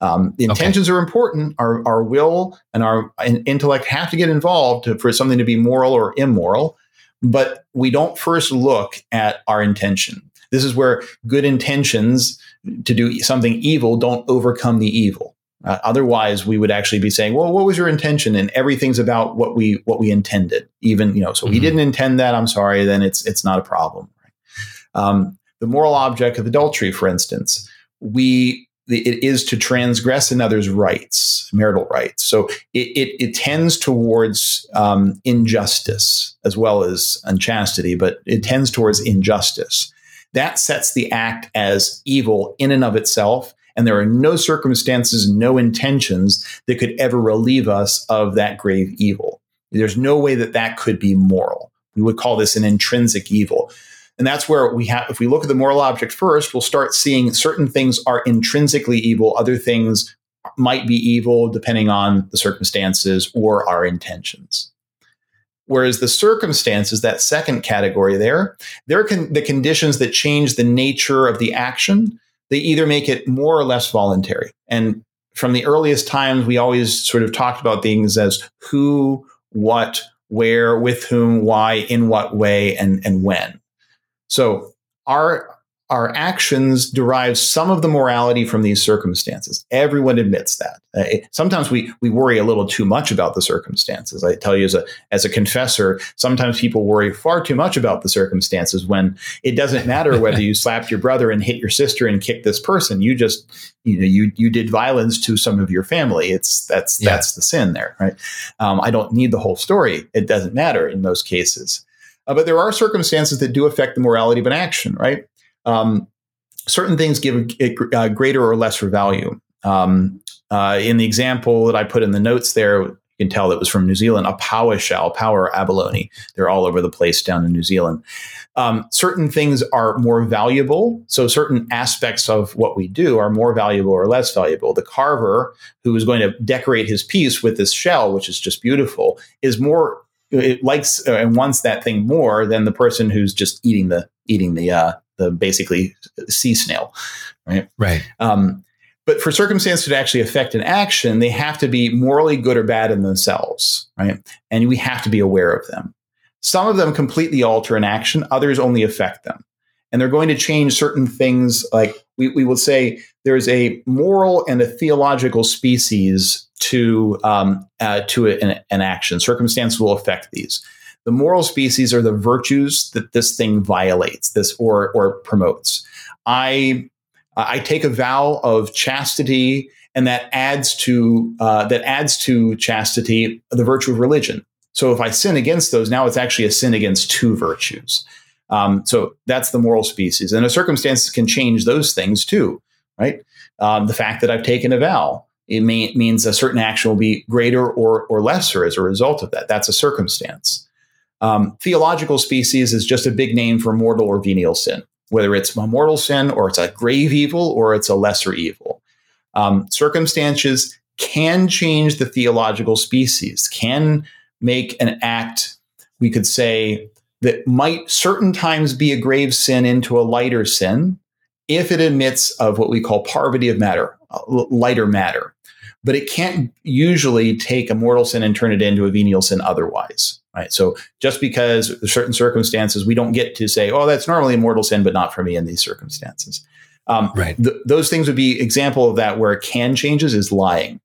Um, the intentions okay. are important. Our, our will and our intellect have to get involved to, for something to be moral or immoral, but we don't first look at our intention. This is where good intentions to do something evil don't overcome the evil. Uh, otherwise, we would actually be saying, "Well, what was your intention?" And everything's about what we what we intended. Even you know, so mm-hmm. we didn't intend that. I'm sorry. Then it's it's not a problem. Um, the moral object of adultery, for instance, we it is to transgress another's rights, marital rights. So it, it, it tends towards um, injustice as well as unchastity, but it tends towards injustice. That sets the act as evil in and of itself and there are no circumstances, no intentions that could ever relieve us of that grave evil. There's no way that that could be moral. We would call this an intrinsic evil. And that's where we have, if we look at the moral object first, we'll start seeing certain things are intrinsically evil, other things might be evil depending on the circumstances or our intentions. Whereas the circumstances, that second category there, they're con- the conditions that change the nature of the action they either make it more or less voluntary. And from the earliest times, we always sort of talked about things as who, what, where, with whom, why, in what way, and, and when. So our our actions derive some of the morality from these circumstances. Everyone admits that. Uh, sometimes we we worry a little too much about the circumstances. I tell you as a as a confessor, sometimes people worry far too much about the circumstances when it doesn't matter whether you slapped your brother and hit your sister and kicked this person. You just you know you you did violence to some of your family. It's that's yeah. that's the sin there, right? Um, I don't need the whole story. It doesn't matter in those cases. Uh, but there are circumstances that do affect the morality of an action, right? Um, certain things give it uh, greater or lesser value. Um, uh, in the example that I put in the notes there, you can tell it was from New Zealand, a paua shell, paua abalone. They're all over the place down in New Zealand. Um, certain things are more valuable. So certain aspects of what we do are more valuable or less valuable. The carver who is going to decorate his piece with this shell, which is just beautiful, is more it likes uh, and wants that thing more than the person who's just eating the eating the uh, the basically sea snail, right? Right. Um, but for circumstances to actually affect an action, they have to be morally good or bad in themselves, right? And we have to be aware of them. Some of them completely alter an action, others only affect them. And they're going to change certain things, like we, we will say there's a moral and a theological species to, um, uh, to an, an action. Circumstance will affect these. The moral species are the virtues that this thing violates, this or or promotes. I I take a vow of chastity, and that adds to uh, that adds to chastity the virtue of religion. So if I sin against those, now it's actually a sin against two virtues. Um, so that's the moral species, and a circumstance can change those things too, right? Um, the fact that I've taken a vow it may, means a certain action will be greater or or lesser as a result of that. That's a circumstance. Um, theological species is just a big name for mortal or venial sin, whether it's a mortal sin or it's a grave evil or it's a lesser evil. Um, circumstances can change the theological species, can make an act, we could say, that might certain times be a grave sin into a lighter sin if it admits of what we call parvity of matter, uh, lighter matter. But it can't usually take a mortal sin and turn it into a venial sin otherwise right? So just because certain circumstances, we don't get to say, oh, that's normally a mortal sin, but not for me in these circumstances. Um, right. Th- those things would be example of that where it can changes is lying.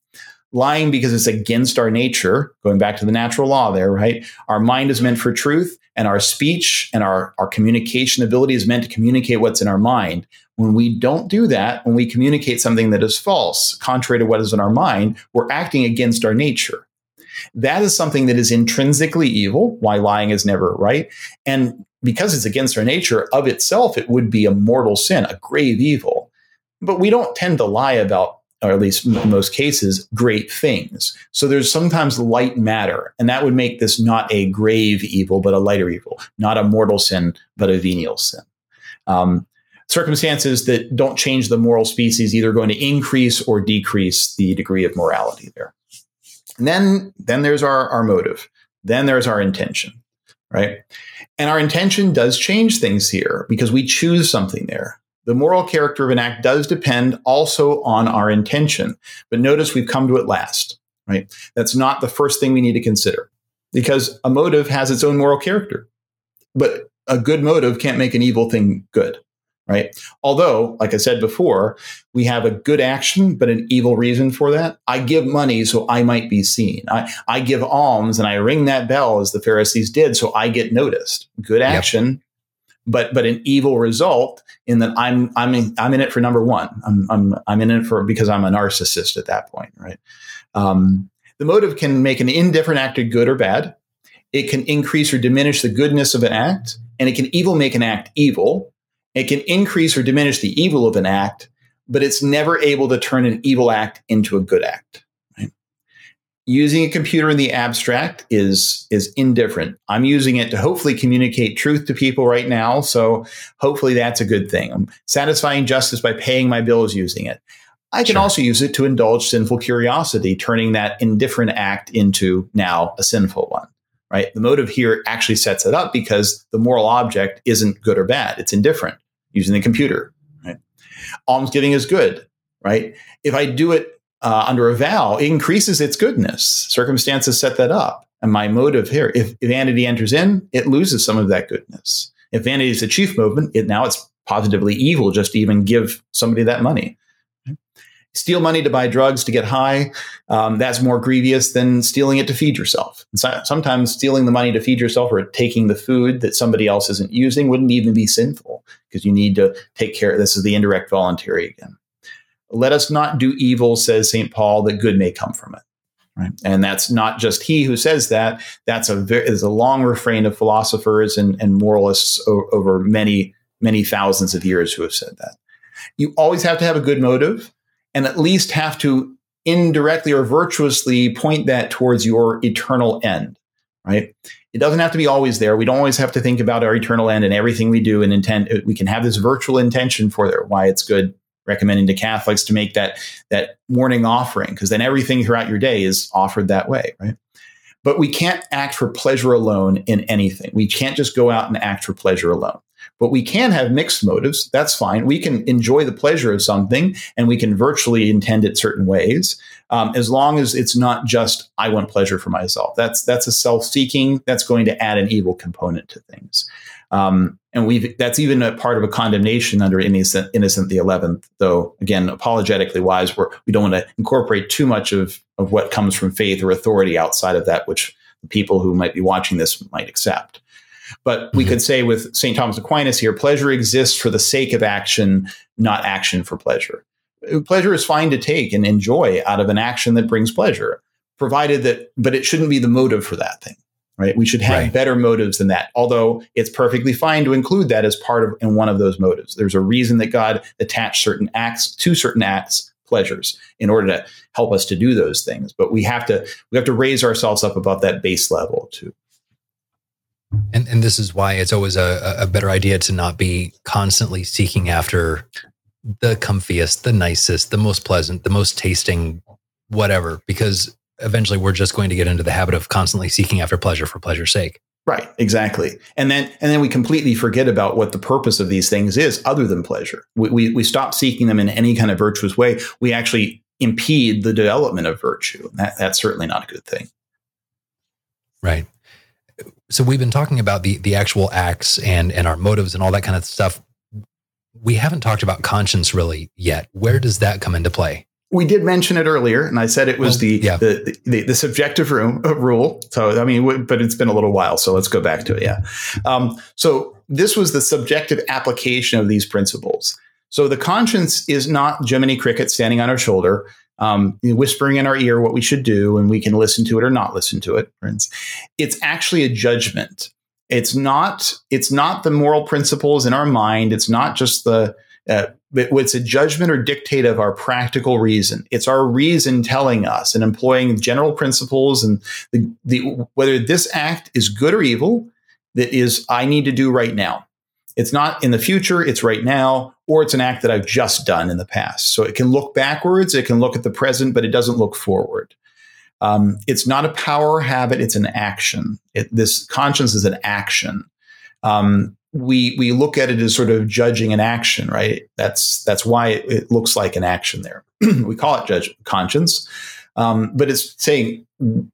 Lying because it's against our nature, going back to the natural law there, right? Our mind is meant for truth and our speech and our, our communication ability is meant to communicate what's in our mind. When we don't do that, when we communicate something that is false, contrary to what is in our mind, we're acting against our nature. That is something that is intrinsically evil, why lying is never right. And because it's against our nature of itself, it would be a mortal sin, a grave evil. But we don't tend to lie about, or at least in most cases, great things. So there's sometimes light matter, and that would make this not a grave evil, but a lighter evil, not a mortal sin, but a venial sin. Um, circumstances that don't change the moral species either going to increase or decrease the degree of morality there. And then, then there's our, our motive. Then there's our intention, right? And our intention does change things here because we choose something there. The moral character of an act does depend also on our intention. But notice we've come to it last, right? That's not the first thing we need to consider because a motive has its own moral character. But a good motive can't make an evil thing good right? Although, like I said before, we have a good action, but an evil reason for that. I give money so I might be seen. I, I give alms and I ring that bell as the Pharisees did so I get noticed. Good action, yep. but but an evil result in that I'm I'm in, I'm in it for number one. I'm I'm I'm in it for because I'm a narcissist at that point, right? Um, the motive can make an indifferent act good or bad. It can increase or diminish the goodness of an act, and it can evil make an act evil it can increase or diminish the evil of an act, but it's never able to turn an evil act into a good act. Right? Using a computer in the abstract is is indifferent. I'm using it to hopefully communicate truth to people right now, so hopefully that's a good thing. I'm satisfying justice by paying my bills using it. I can sure. also use it to indulge sinful curiosity, turning that indifferent act into now a sinful one right? The motive here actually sets it up because the moral object isn't good or bad. It's indifferent using the computer, right? Almsgiving is good, right? If I do it uh, under a vow, it increases its goodness. Circumstances set that up. And my motive here, if, vanity enters in, it loses some of that goodness. If vanity is the chief movement, it now it's positively evil just to even give somebody that money steal money to buy drugs to get high, um, that's more grievous than stealing it to feed yourself. So, sometimes stealing the money to feed yourself or taking the food that somebody else isn't using wouldn't even be sinful because you need to take care. This is the indirect voluntary again. Let us not do evil, says St. Paul, that good may come from it. Right? And that's not just he who says that. That's a very, is a long refrain of philosophers and, and moralists o- over many, many thousands of years who have said that. You always have to have a good motive and at least have to indirectly or virtuously point that towards your eternal end, right? It doesn't have to be always there. We don't always have to think about our eternal end and everything we do and intend. Uh, we can have this virtual intention for there, why it's good recommending to Catholics to make that, that morning offering, because then everything throughout your day is offered that way, right? But we can't act for pleasure alone in anything. We can't just go out and act for pleasure alone. But we can have mixed motives. That's fine. We can enjoy the pleasure of something and we can virtually intend it certain ways, um, as long as it's not just I want pleasure for myself. That's that's a self-seeking. That's going to add an evil component to things. Um, and we've that's even a part of a condemnation under Innocent, Innocent the Eleventh. Though again, apologetically wise, we're, we don't want to incorporate too much of of what comes from faith or authority outside of that, which people who might be watching this might accept. But we mm-hmm. could say with St. Thomas Aquinas here, pleasure exists for the sake of action, not action for pleasure. Pleasure is fine to take and enjoy out of an action that brings pleasure, provided that, but it shouldn't be the motive for that thing, right? We should have right. better motives than that. Although it's perfectly fine to include that as part of in one of those motives. There's a reason that God attached certain acts to certain acts pleasures in order to help us to do those things. But we have to we have to raise ourselves up above that base level to and and this is why it's always a, a better idea to not be constantly seeking after the comfiest, the nicest, the most pleasant, the most tasting, whatever, because eventually we're just going to get into the habit of constantly seeking after pleasure for pleasure's sake. Right, exactly. And then and then we completely forget about what the purpose of these things is other than pleasure. We, we, we stop seeking them in any kind of virtuous way. We actually impede the development of virtue. That, that's certainly not a good thing. Right so we've been talking about the the actual acts and and our motives and all that kind of stuff. We haven't talked about conscience really yet. Where does that come into play? We did mention it earlier, and I said it was well, the, yeah. the, the, the subjective room, uh, rule. So I mean, but it's been a little while, so let's go back to it. Yeah. Um, so this was the subjective application of these principles. So the conscience is not Jiminy Cricket standing on our shoulder um, whispering in our ear what we should do, and we can listen to it or not listen to it. Friends, it's actually a judgment. It's not it's not the moral principles in our mind. It's not just the uh, it's a judgment or dictate of our practical reason. It's our reason telling us and employing general principles and the, the whether this act is good or evil that is I need to do right now. It's not in the future, it's right now, or it's an act that I've just done in the past. So it can look backwards, it can look at the present, but it doesn't look forward. Um, it's not a power habit, it's an action. It, this conscience is an action. Um, we we look at it as sort of judging an action, right? That's that's why it, it looks like an action there. we call it judge conscience, um, but it's saying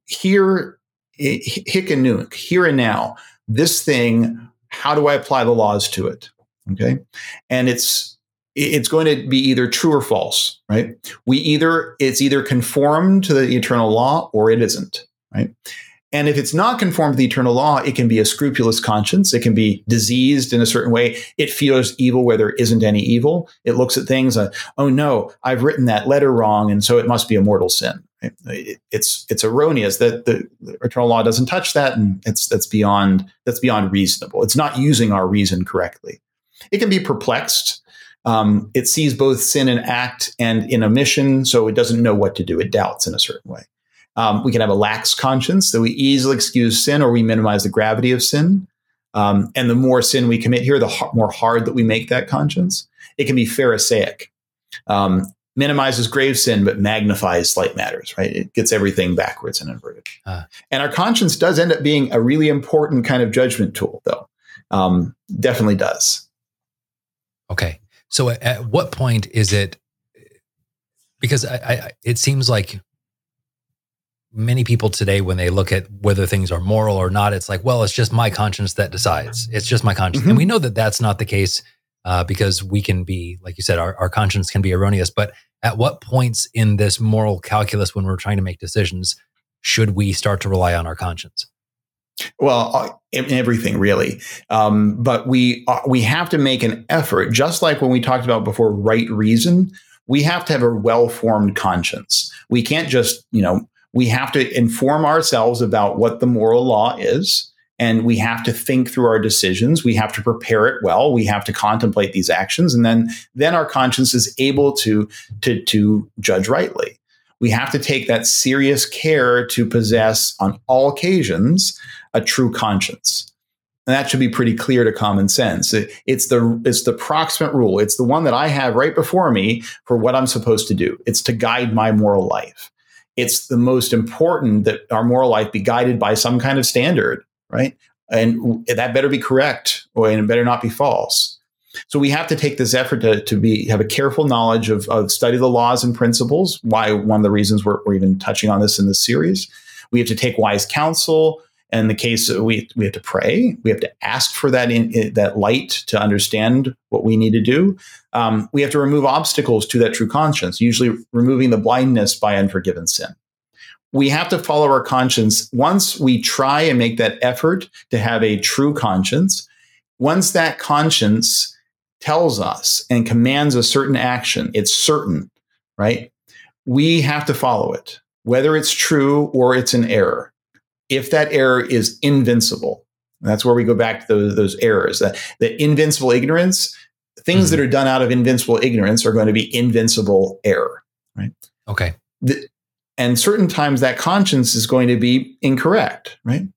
here, and here and now. This thing, how do I apply the laws to it? Okay, and it's it's going to be either true or false, right? We either it's either conformed to the eternal law or it isn't, right? And if it's not conformed to the eternal law, it can be a scrupulous conscience. It can be diseased in a certain way. It feels evil where there isn't any evil. It looks at things, uh, oh no, I've written that letter wrong, and so it must be a mortal sin. It, it's it's erroneous that the, eternal law doesn't touch that, and it's that's beyond that's beyond reasonable. It's not using our reason correctly. It can be perplexed. Um, it sees both sin in act and in omission, so it doesn't know what to do. It doubts in a certain way. Um, we can have a lax conscience, that we easily excuse sin or we minimize the gravity of sin. Um, and the more sin we commit here, the more hard that we make that conscience. It can be Pharisaic, um, minimizes grave sin but magnifies slight matters. Right? It gets everything backwards and inverted. Uh. And our conscience does end up being a really important kind of judgment tool, though. Um, definitely does. Okay, so at what point is it? Because I, I, it seems like many people today when they look at whether things are moral or not it's like well it's just my conscience that decides it's just my conscience mm-hmm. and we know that that's not the case uh, because we can be like you said our, our conscience can be erroneous but at what points in this moral calculus when we're trying to make decisions should we start to rely on our conscience well, uh, everything really, um, but we uh, we have to make an effort, just like when we talked about before, right reason. We have to have a well formed conscience. We can't just you know we have to inform ourselves about what the moral law is and we have to think through our decisions. We have to prepare it well. We have to contemplate these actions. And then then our conscience is able to to to judge rightly. We have to take that serious care to possess on all occasions a true conscience. And that should be pretty clear to common sense. It, it's the it's the proximate rule. It's the one that i have right before me for what i'm supposed to do. It's to guide my moral life. It's the most important that our moral life be guided by some kind of standard, right? And that better be correct, or and it better not be false. So we have to take this effort to, to be have a careful knowledge of, of study the laws and principles. Why one of the reasons we're, we're even touching on this in this series. We have to take wise counsel. And the case we we have to pray, we have to ask for that in, in that light to understand what we need to do. Um, we have to remove obstacles to that true conscience, usually removing the blindness by unforgiven sin. We have to follow our conscience. Once we try and make that effort to have a true conscience, once that conscience tells us and commands a certain action, it's certain, right? We have to follow it, whether it's true or it's an error if that error is invincible, that's where we go back to those, those errors. That the invincible ignorance, things mm-hmm. that are done out of invincible ignorance are going to be invincible error, right? Okay. The, and certain times that conscience is going to be incorrect, right?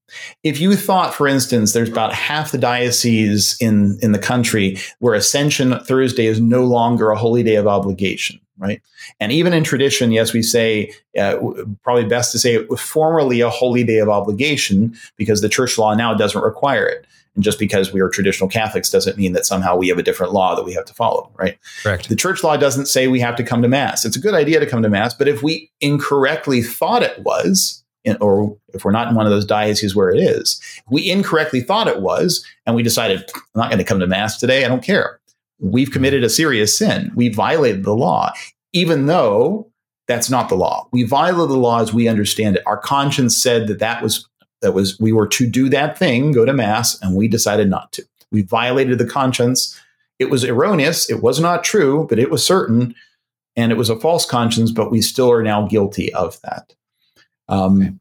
If you thought, for instance, there's about half the diocese in, in the country where Ascension Thursday is no longer a holy day of obligation, right? And even in tradition, yes, we say uh, probably best to say it was formerly a holy day of obligation because the church law now doesn't require it. And just because we are traditional Catholics doesn't mean that somehow we have a different law that we have to follow, right? Correct. The church law doesn't say we have to come to Mass. It's a good idea to come to Mass, but if we incorrectly thought it was, or if we're not in one of those dioceses where it is, we incorrectly thought it was, and we decided, I'm not going to come to Mass today, I don't care we've committed a serious sin. We violated the law, even though that's not the law. We violated the law as we understand it. Our conscience said that that was that was we were to do that thing, go to mass, and we decided not to. We violated the conscience. It was erroneous. It was not true, but it was certain, and it was a false conscience. But we still are now guilty of that. Um,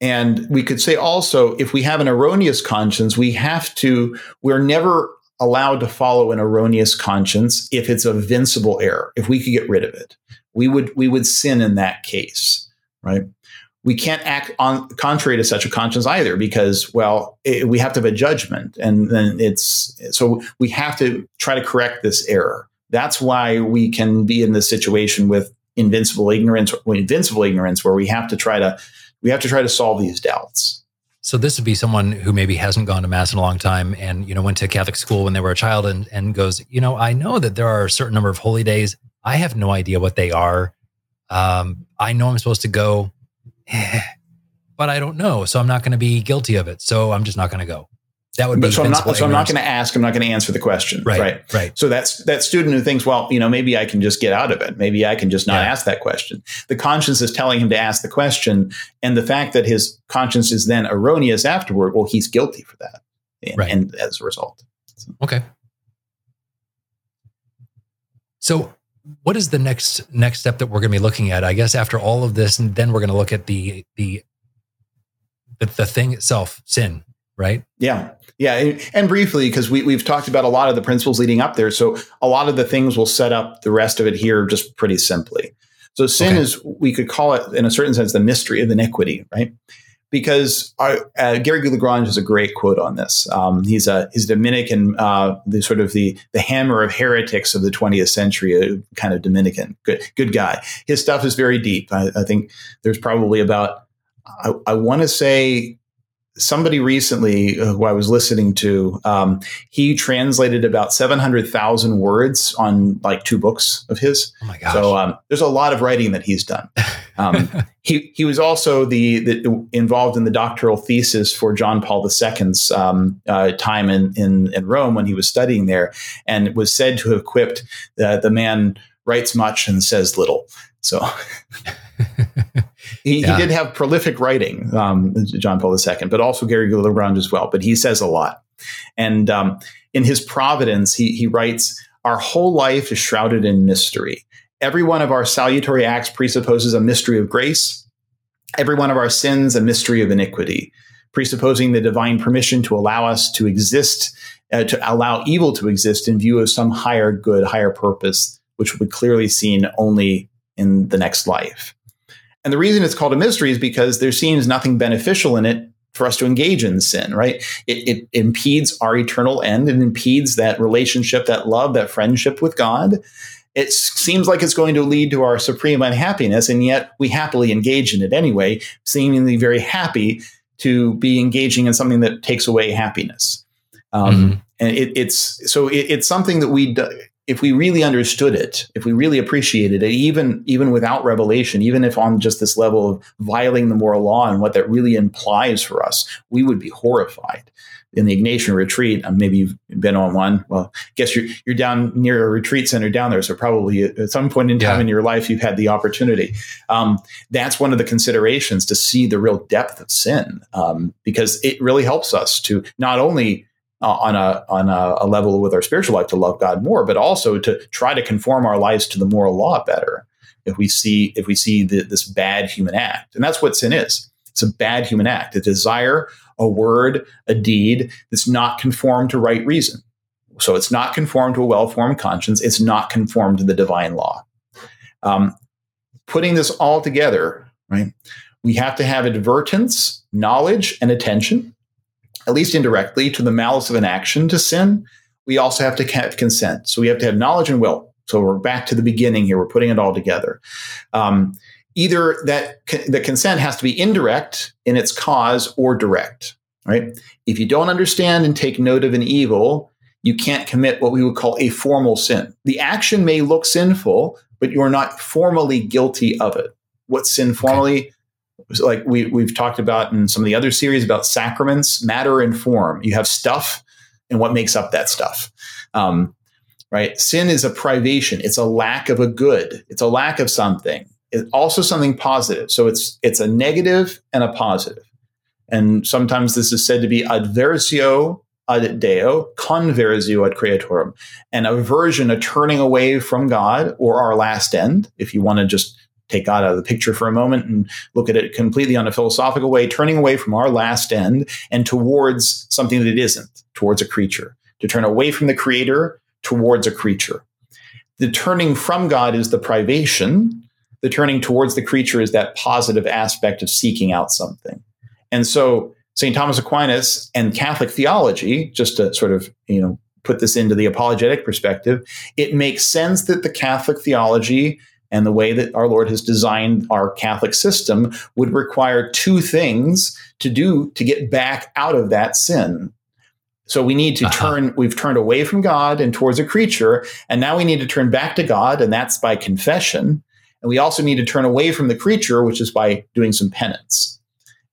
And we could say also, if we have an erroneous conscience, we have to, we're never allowed to follow an erroneous conscience if it's a vincible error. If we could get rid of it, we would we would sin in that case, right? We can't act on contrary to such a conscience either, because well, it, we have to have a judgment, and then it's so we have to try to correct this error. That's why we can be in this situation with invincible ignorance, invincible ignorance, where we have to try to we have to try to solve these doubts. So this would be someone who maybe hasn't gone to mass in a long time and you know went to Catholic school when they were a child and and goes, you know, I know that there are a certain number of holy days. I have no idea what they are. Um, I know I'm supposed to go, but I don't know, so I'm not going to be guilty of it. So I'm just not going to go. That would be so I'm not so I'm not going to ask. I'm not going to answer the question. Right, right. Right. So that's that student who thinks, well, you know, maybe I can just get out of it. Maybe I can just not yeah. ask that question. The conscience is telling him to ask the question, and the fact that his conscience is then erroneous afterward, well, he's guilty for that, and, right. and as a result. So. Okay. So, what is the next next step that we're going to be looking at? I guess after all of this, and then we're going to look at the the the, the thing itself, sin, right? Yeah. Yeah. And briefly, because we, we've talked about a lot of the principles leading up there. So a lot of the things will set up the rest of it here just pretty simply. So sin okay. is, we could call it in a certain sense, the mystery of iniquity, right? Because our, uh, Garrigou Lagrange has a great quote on this. Um, he's a he's a Dominican, uh, the sort of the the hammer of heretics of the 20th century, a kind of Dominican, good good guy. His stuff is very deep. I, I think there's probably about I, I want to say somebody recently uh, who I was listening to, um, he translated about 700,000 words on like two books of his. Oh my gosh. So um, there's a lot of writing that he's done. Um, he, he was also the, the, involved in the doctoral thesis for John Paul II's um, uh, time in, in, in, Rome when he was studying there and was said to have quipped that the man writes much and says little. So he, yeah. he, did have prolific writing, um, John Paul II, but also Garrigou Lagrange as well. But he says a lot. And um, in his Providence, he, he writes, Our whole life is shrouded in mystery. Every one of our salutary acts presupposes a mystery of grace, every one of our sins, a mystery of iniquity, presupposing the divine permission to allow us to exist, uh, to allow evil to exist in view of some higher good, higher purpose, which would be clearly seen only in the next life. And the reason it's called a mystery is because there seems nothing beneficial in it for us to engage in sin, right? It, it, impedes our eternal end. It impedes that relationship, that love, that friendship with God. It seems like it's going to lead to our supreme unhappiness, and yet we happily engage in it anyway, seemingly very happy to be engaging in something that takes away happiness. Um, mm-hmm. And it, it's so it, it's something that we if we really understood it, if we really appreciated it, even even without revelation, even if on just this level of violating the moral law and what that really implies for us, we would be horrified. In the Ignatian retreat, um, maybe you've been on one. Well, I guess you're you're down near a retreat center down there, so probably at some point in time yeah. in your life you've had the opportunity. Um, that's one of the considerations to see the real depth of sin, um, because it really helps us to not only uh, on a on a, a, level with our spiritual life to love God more, but also to try to conform our lives to the moral law better. If we see if we see the, this bad human act, and that's what sin is, it's a bad human act, a desire, a word, a deed that's not conformed to right reason. So it's not conformed to a well formed conscience. It's not conformed to the divine law. Um, putting this all together, right? We have to have advertence, knowledge, and attention at least indirectly, to the malice of an action to sin, we also have to have consent. So we have to have knowledge and will. So we're back to the beginning here. We're putting it all together. Um, either that the consent has to be indirect in its cause or direct. Right? If you don't understand and take note of an evil, you can't commit what we would call a formal sin. The action may look sinful, but you're not formally guilty of it. What's sin formally? Okay like we, we've talked about in some of the other series about sacraments, matter and form. You have stuff and what makes up that stuff. Um, right? Sin is a privation. It's a lack of a good. It's a lack of something. It's also something positive. So it's it's a negative and a positive. And sometimes this is said to be adversio ad Deo, conversio ad creatorem, an aversion, a turning away from God or our last end, if you want to just take God out of the picture for a moment and look at it completely on a philosophical way, turning away from our last end and towards something that it isn't, towards a creature, to turn away from the creator towards a creature. The turning from God is the privation. The turning towards the creature is that positive aspect of seeking out something. And so St. Thomas Aquinas and Catholic theology, just to sort of, you know, put this into the apologetic perspective, it makes sense that the Catholic theology and the way that our Lord has designed our Catholic system would require two things to do to get back out of that sin. So we need to uh-huh. turn, we've turned away from God and towards a creature, and now we need to turn back to God, and that's by confession. And we also need to turn away from the creature, which is by doing some penance.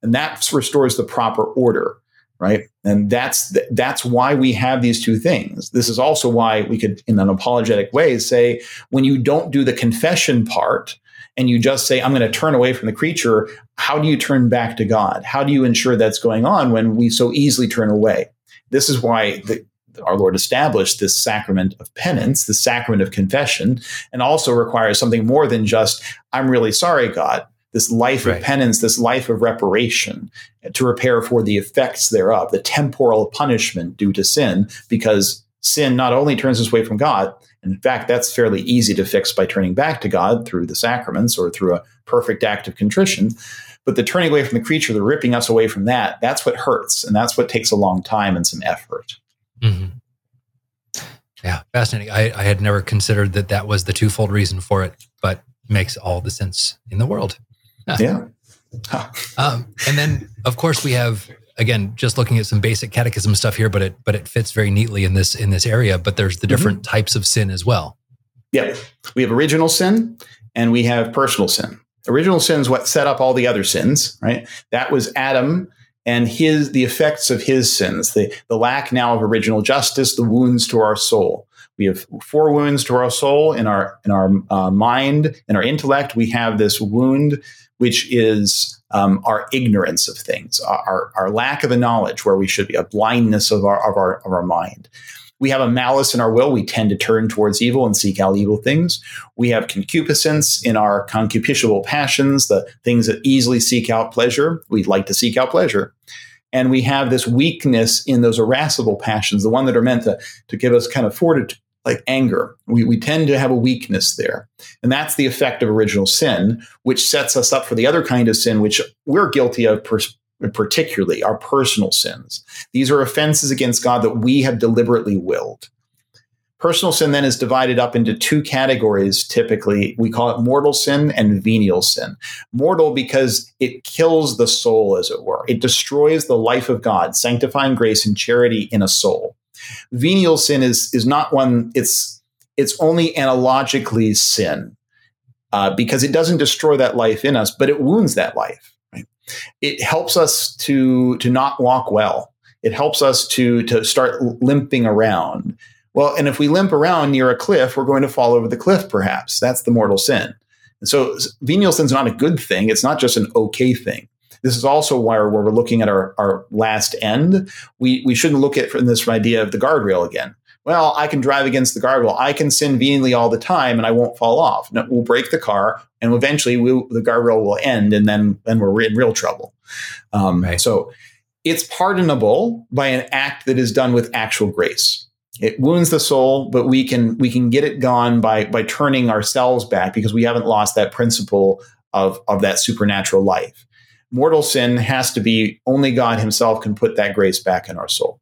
And that restores the proper order right? And that's that's why we have these two things. This is also why we could in an apologetic way say when you don't do the confession part and you just say i'm going to turn away from the creature how do you turn back to god? How do you ensure that's going on when we so easily turn away? This is why the, our Lord established this sacrament of penance, the sacrament of confession, and also requires something more than just, I'm really sorry, God this life right. of penance, this life of reparation eh, to repair for the effects thereof, the temporal punishment due to sin, because sin not only turns us away from God, in fact, that's fairly easy to fix by turning back to God through the sacraments or through a perfect act of contrition. But the turning away from the creature, the ripping us away from that, that's what hurts. And that's what takes a long time and some effort. Mm-hmm. Yeah, fascinating. I, I had never considered that that was the twofold reason for it, but makes all the sense in the world. yeah. um, and then, of course, we have again just looking at some basic catechism stuff here, but it but it fits very neatly in this in this area. But there's the different mm-hmm. types of sin as well. Yeah, we have original sin and we have personal sin. Original sin is what set up all the other sins, right? That was Adam and his the effects of his sins, the the lack now of original justice, the wounds to our soul. We have four wounds to our soul in our in our uh, mind, in our intellect. We have this wound which is um, our ignorance of things, our, our lack of a knowledge where we should be, a blindness of our, of our, of our mind. We have a malice in our will. We tend to turn towards evil and seek out evil things. We have concupiscence in our concupiscible passions, the things that easily seek out pleasure. We like to seek out pleasure. And we have this weakness in those irascible passions, the one that are meant to, to give us kind of fortitude, like anger. We, we tend to have a weakness there. And that's the effect of original sin, which sets us up for the other kind of sin, which we're guilty of particularly, our personal sins. These are offenses against God that we have deliberately willed. Personal sin then is divided up into two categories typically. We call it mortal sin and venial sin. Mortal because it kills the soul, as it were. It destroys the life of God, sanctifying grace and charity in a soul. Venial sin is is not one. It's it's only analogically sin uh, because it doesn't destroy that life in us, but it wounds that life. It helps us to to not walk well. It helps us to to start limping around. Well, and if we limp around near a cliff, we're going to fall over the cliff. Perhaps that's the mortal sin. And so venial sin is not a good thing. It's not just an okay thing. This is also why where we're looking at our, our last end. We, we shouldn't look at from this idea of the guardrail again. Well, I can drive against the guardrail. I can sin venially all the time and I won't fall off. No, we'll break the car and eventually we'll, the guardrail will end and then, then we're in real trouble. Um, right. So it's pardonable by an act that is done with actual grace it wounds the soul but we can we can get it gone by by turning ourselves back because we haven't lost that principle of of that supernatural life mortal sin has to be only God Himself can put that grace back in our soul.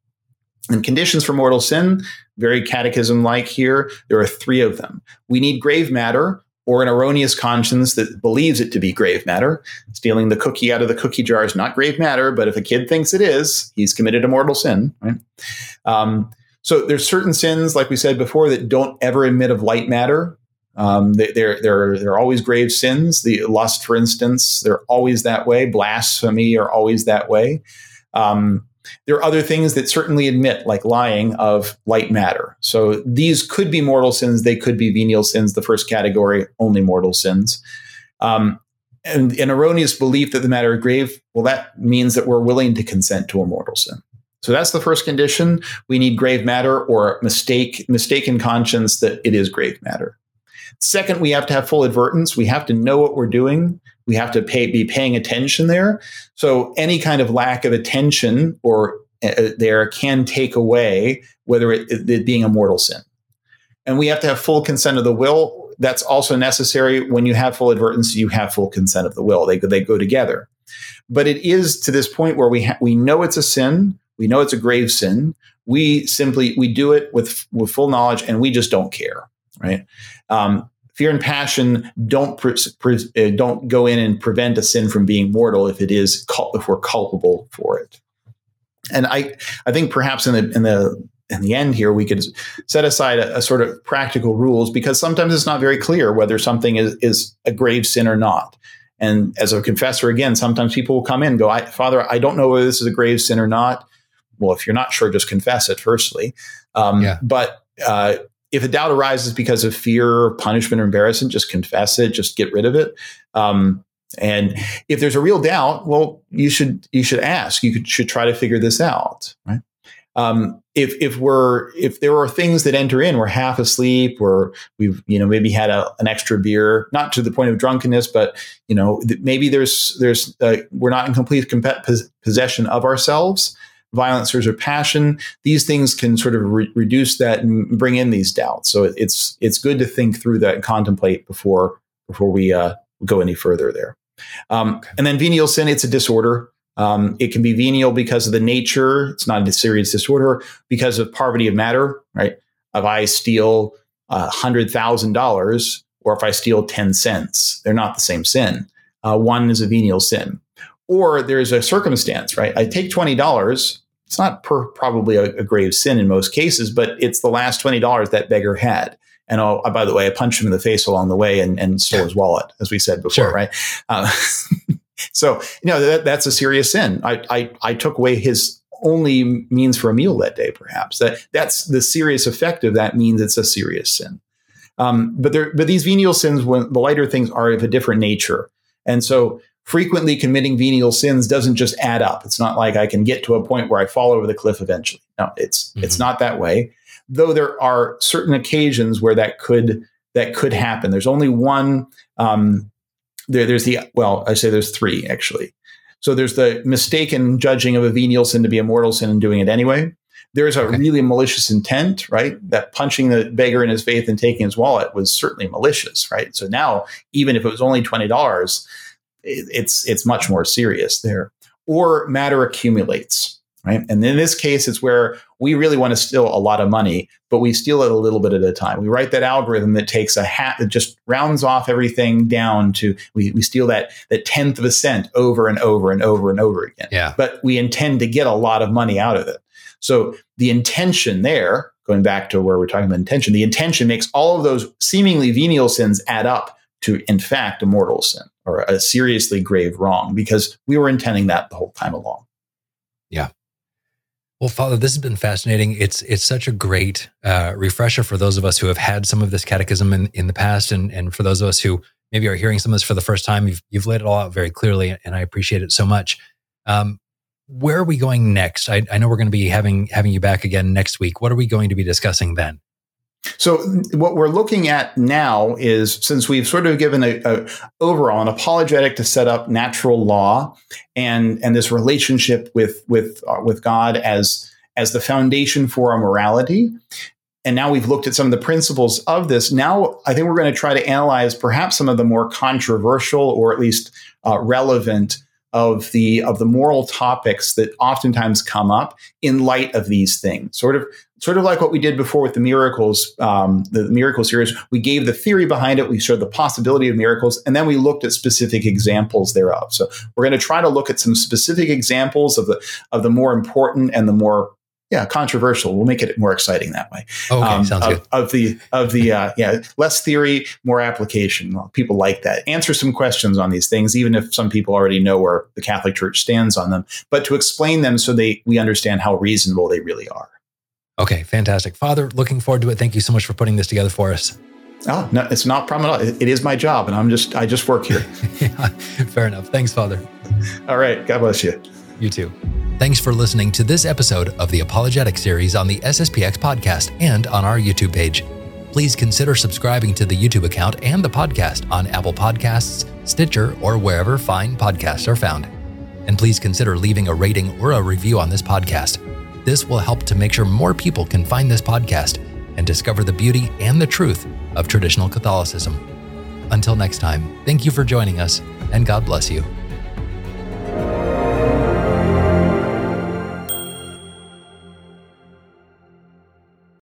And conditions for mortal sin, very catechism like here, there are three of them. We need grave matter or an erroneous conscience that believes it to be grave matter. Stealing the cookie out of the cookie jar is not grave matter, but if a kid thinks it is, he's committed a mortal sin. Right? Um, so there's certain sins, like we said before, that don't ever admit of light matter. Um, they, are they're they're always grave sins. The lust, for instance, they're always that way. Blasphemy are always that way. Um, there are other things that certainly admit, like lying, of light matter. So these could be mortal sins. They could be venial sins. The first category, only mortal sins. Um, and an erroneous belief that the matter is grave, well, that means that we're willing to consent to a mortal sin. So that's the first condition. We need grave matter or mistake, mistaken conscience that it is grave matter. Second, we have to have full advertence. We have to know what we're doing. We have to pay, be paying attention there. So any kind of lack of attention or uh, there can take away whether it, it being a mortal sin. And we have to have full consent of the will. That's also necessary. When you have full advertence, you have full consent of the will. They, they go together. But it is to this point where we ha- we know it's a sin. We know it's a grave sin. We simply we do it with with full knowledge, and we just don't care, right? Um, fear and passion don't pre- pre- uh, don't go in and prevent a sin from being mortal if it is if we're culpable for it. And I I think perhaps in the in the in the end here we could set aside a, a, sort of practical rules because sometimes it's not very clear whether something is, is a grave sin or not and as a confessor again sometimes people will come in and go I, father i don't know whether this is a grave sin or not well if you're not sure just confess it firstly um, yeah. but uh, if a doubt arises because of fear punishment or embarrassment just confess it just get rid of it. Um, and if there's a real doubt well you should you should ask. You could, should try to figure this out right? Um, if if we're if there are things that enter in, we're half asleep, or we've you know maybe had a, an extra beer, not to the point of drunkenness, but you know th- maybe there's there's uh, we're not in complete comp- possession of ourselves, violence or passion. These things can sort of re- reduce that and bring in these doubts. So it's it's good to think through that and contemplate before before we uh, go any further there. Um. And then venial sin, it's a disorder. Um, it can be venial because of the nature. It's not a serious disorder because of poverty of matter, right? If I steal hundred thousand dollars, or if I steal ten cents, they're not the same sin. Uh, one is a venial sin, or there's a circumstance, right? I take twenty dollars. It's not per, probably a, a, grave sin in most cases, but it's the last twenty dollars that beggar had. And oh, by the way, I punched him in the face along the way and, and stole his wallet, as we said before, sure. right? Uh, So, you know, that, that's a serious sin. I, I, I took away his only means for a meal that day, perhaps. That that's the serious effect of that means it's a serious sin. Um, but there, but these venial sins, when the lighter things are of a different nature, and so frequently committing venial sins doesn't just add up. It's not like I can get to a point where I fall over the cliff eventually. No, it's mm-hmm. it's not that way. Though there are certain occasions where that could that could happen. There's only one um, there, there's the well, I say there's three actually. So there's the mistaken judging of a venial sin to be a mortal sin and doing it anyway. There's a okay. really malicious intent, right? That punching the beggar in his faith and taking his wallet was certainly malicious, right? So now, even if it was only twenty dollars, it's it's much more serious there. Or matter accumulates right? And in this case, it's where we really want to steal a lot of money, but we steal it a little bit at a time. We write that algorithm that takes a hat that just rounds off everything down to we, we steal that that tenth of a cent over and over and over and over again. Yeah. But we intend to get a lot of money out of it. So the intention there, going back to where we're talking about intention, the intention makes all of those seemingly venial sins add up to, in fact, a mortal sin or a seriously grave wrong because we were intending that the whole time along. Yeah. Well, Father, this has been fascinating. It's it's such a great uh, refresher for those of us who have had some of this catechism in, in the past, and and for those of us who maybe are hearing some of this for the first time. You've you've laid it all out very clearly, and I appreciate it so much. Um, where are we going next? I, I know we're going to be having having you back again next week. What are we going to be discussing then? So what we're looking at now is since we've sort of given a, a, overall an apologetic to set up natural law and and this relationship with with uh, with God as as the foundation for our morality. And now we've looked at some of the principles of this. Now I think we're going to try to analyze perhaps some of the more controversial or at least uh, relevant of the of the moral topics that oftentimes come up in light of these things. Sort of sort of like what we did before with the miracles, um, the, the miracle series. We gave the theory behind it, we showed the possibility of miracles, and then we looked at specific examples thereof. So we're going to try to look at some specific examples of the of the more important and the more yeah, controversial. We'll make it more exciting that way. Okay, um, sounds of, good. Of the of the uh, yeah, less theory, more application. Well, people like that. Answer some questions on these things, even if some people already know where the Catholic Church stands on them. But to explain them so they we understand how reasonable they really are. Okay, fantastic, Father. Looking forward to it. Thank you so much for putting this together for us. Oh, no, it's not a problem at all. It, is my job, and I'm just I just work here. yeah, fair enough. Thanks, Father. All right. God bless you. You too. Thanks for listening to this episode of the Apologetic series on the SSPX podcast and on our YouTube page. please consider subscribing to the YouTube account and the podcast on Apple Podcasts, Stitcher, or wherever fine podcasts are found. And please consider leaving a rating or a review on this podcast. This will help to make sure more people can find this podcast and discover the beauty and the truth of traditional Catholicism. Until next time, thank you for joining us, and God bless you.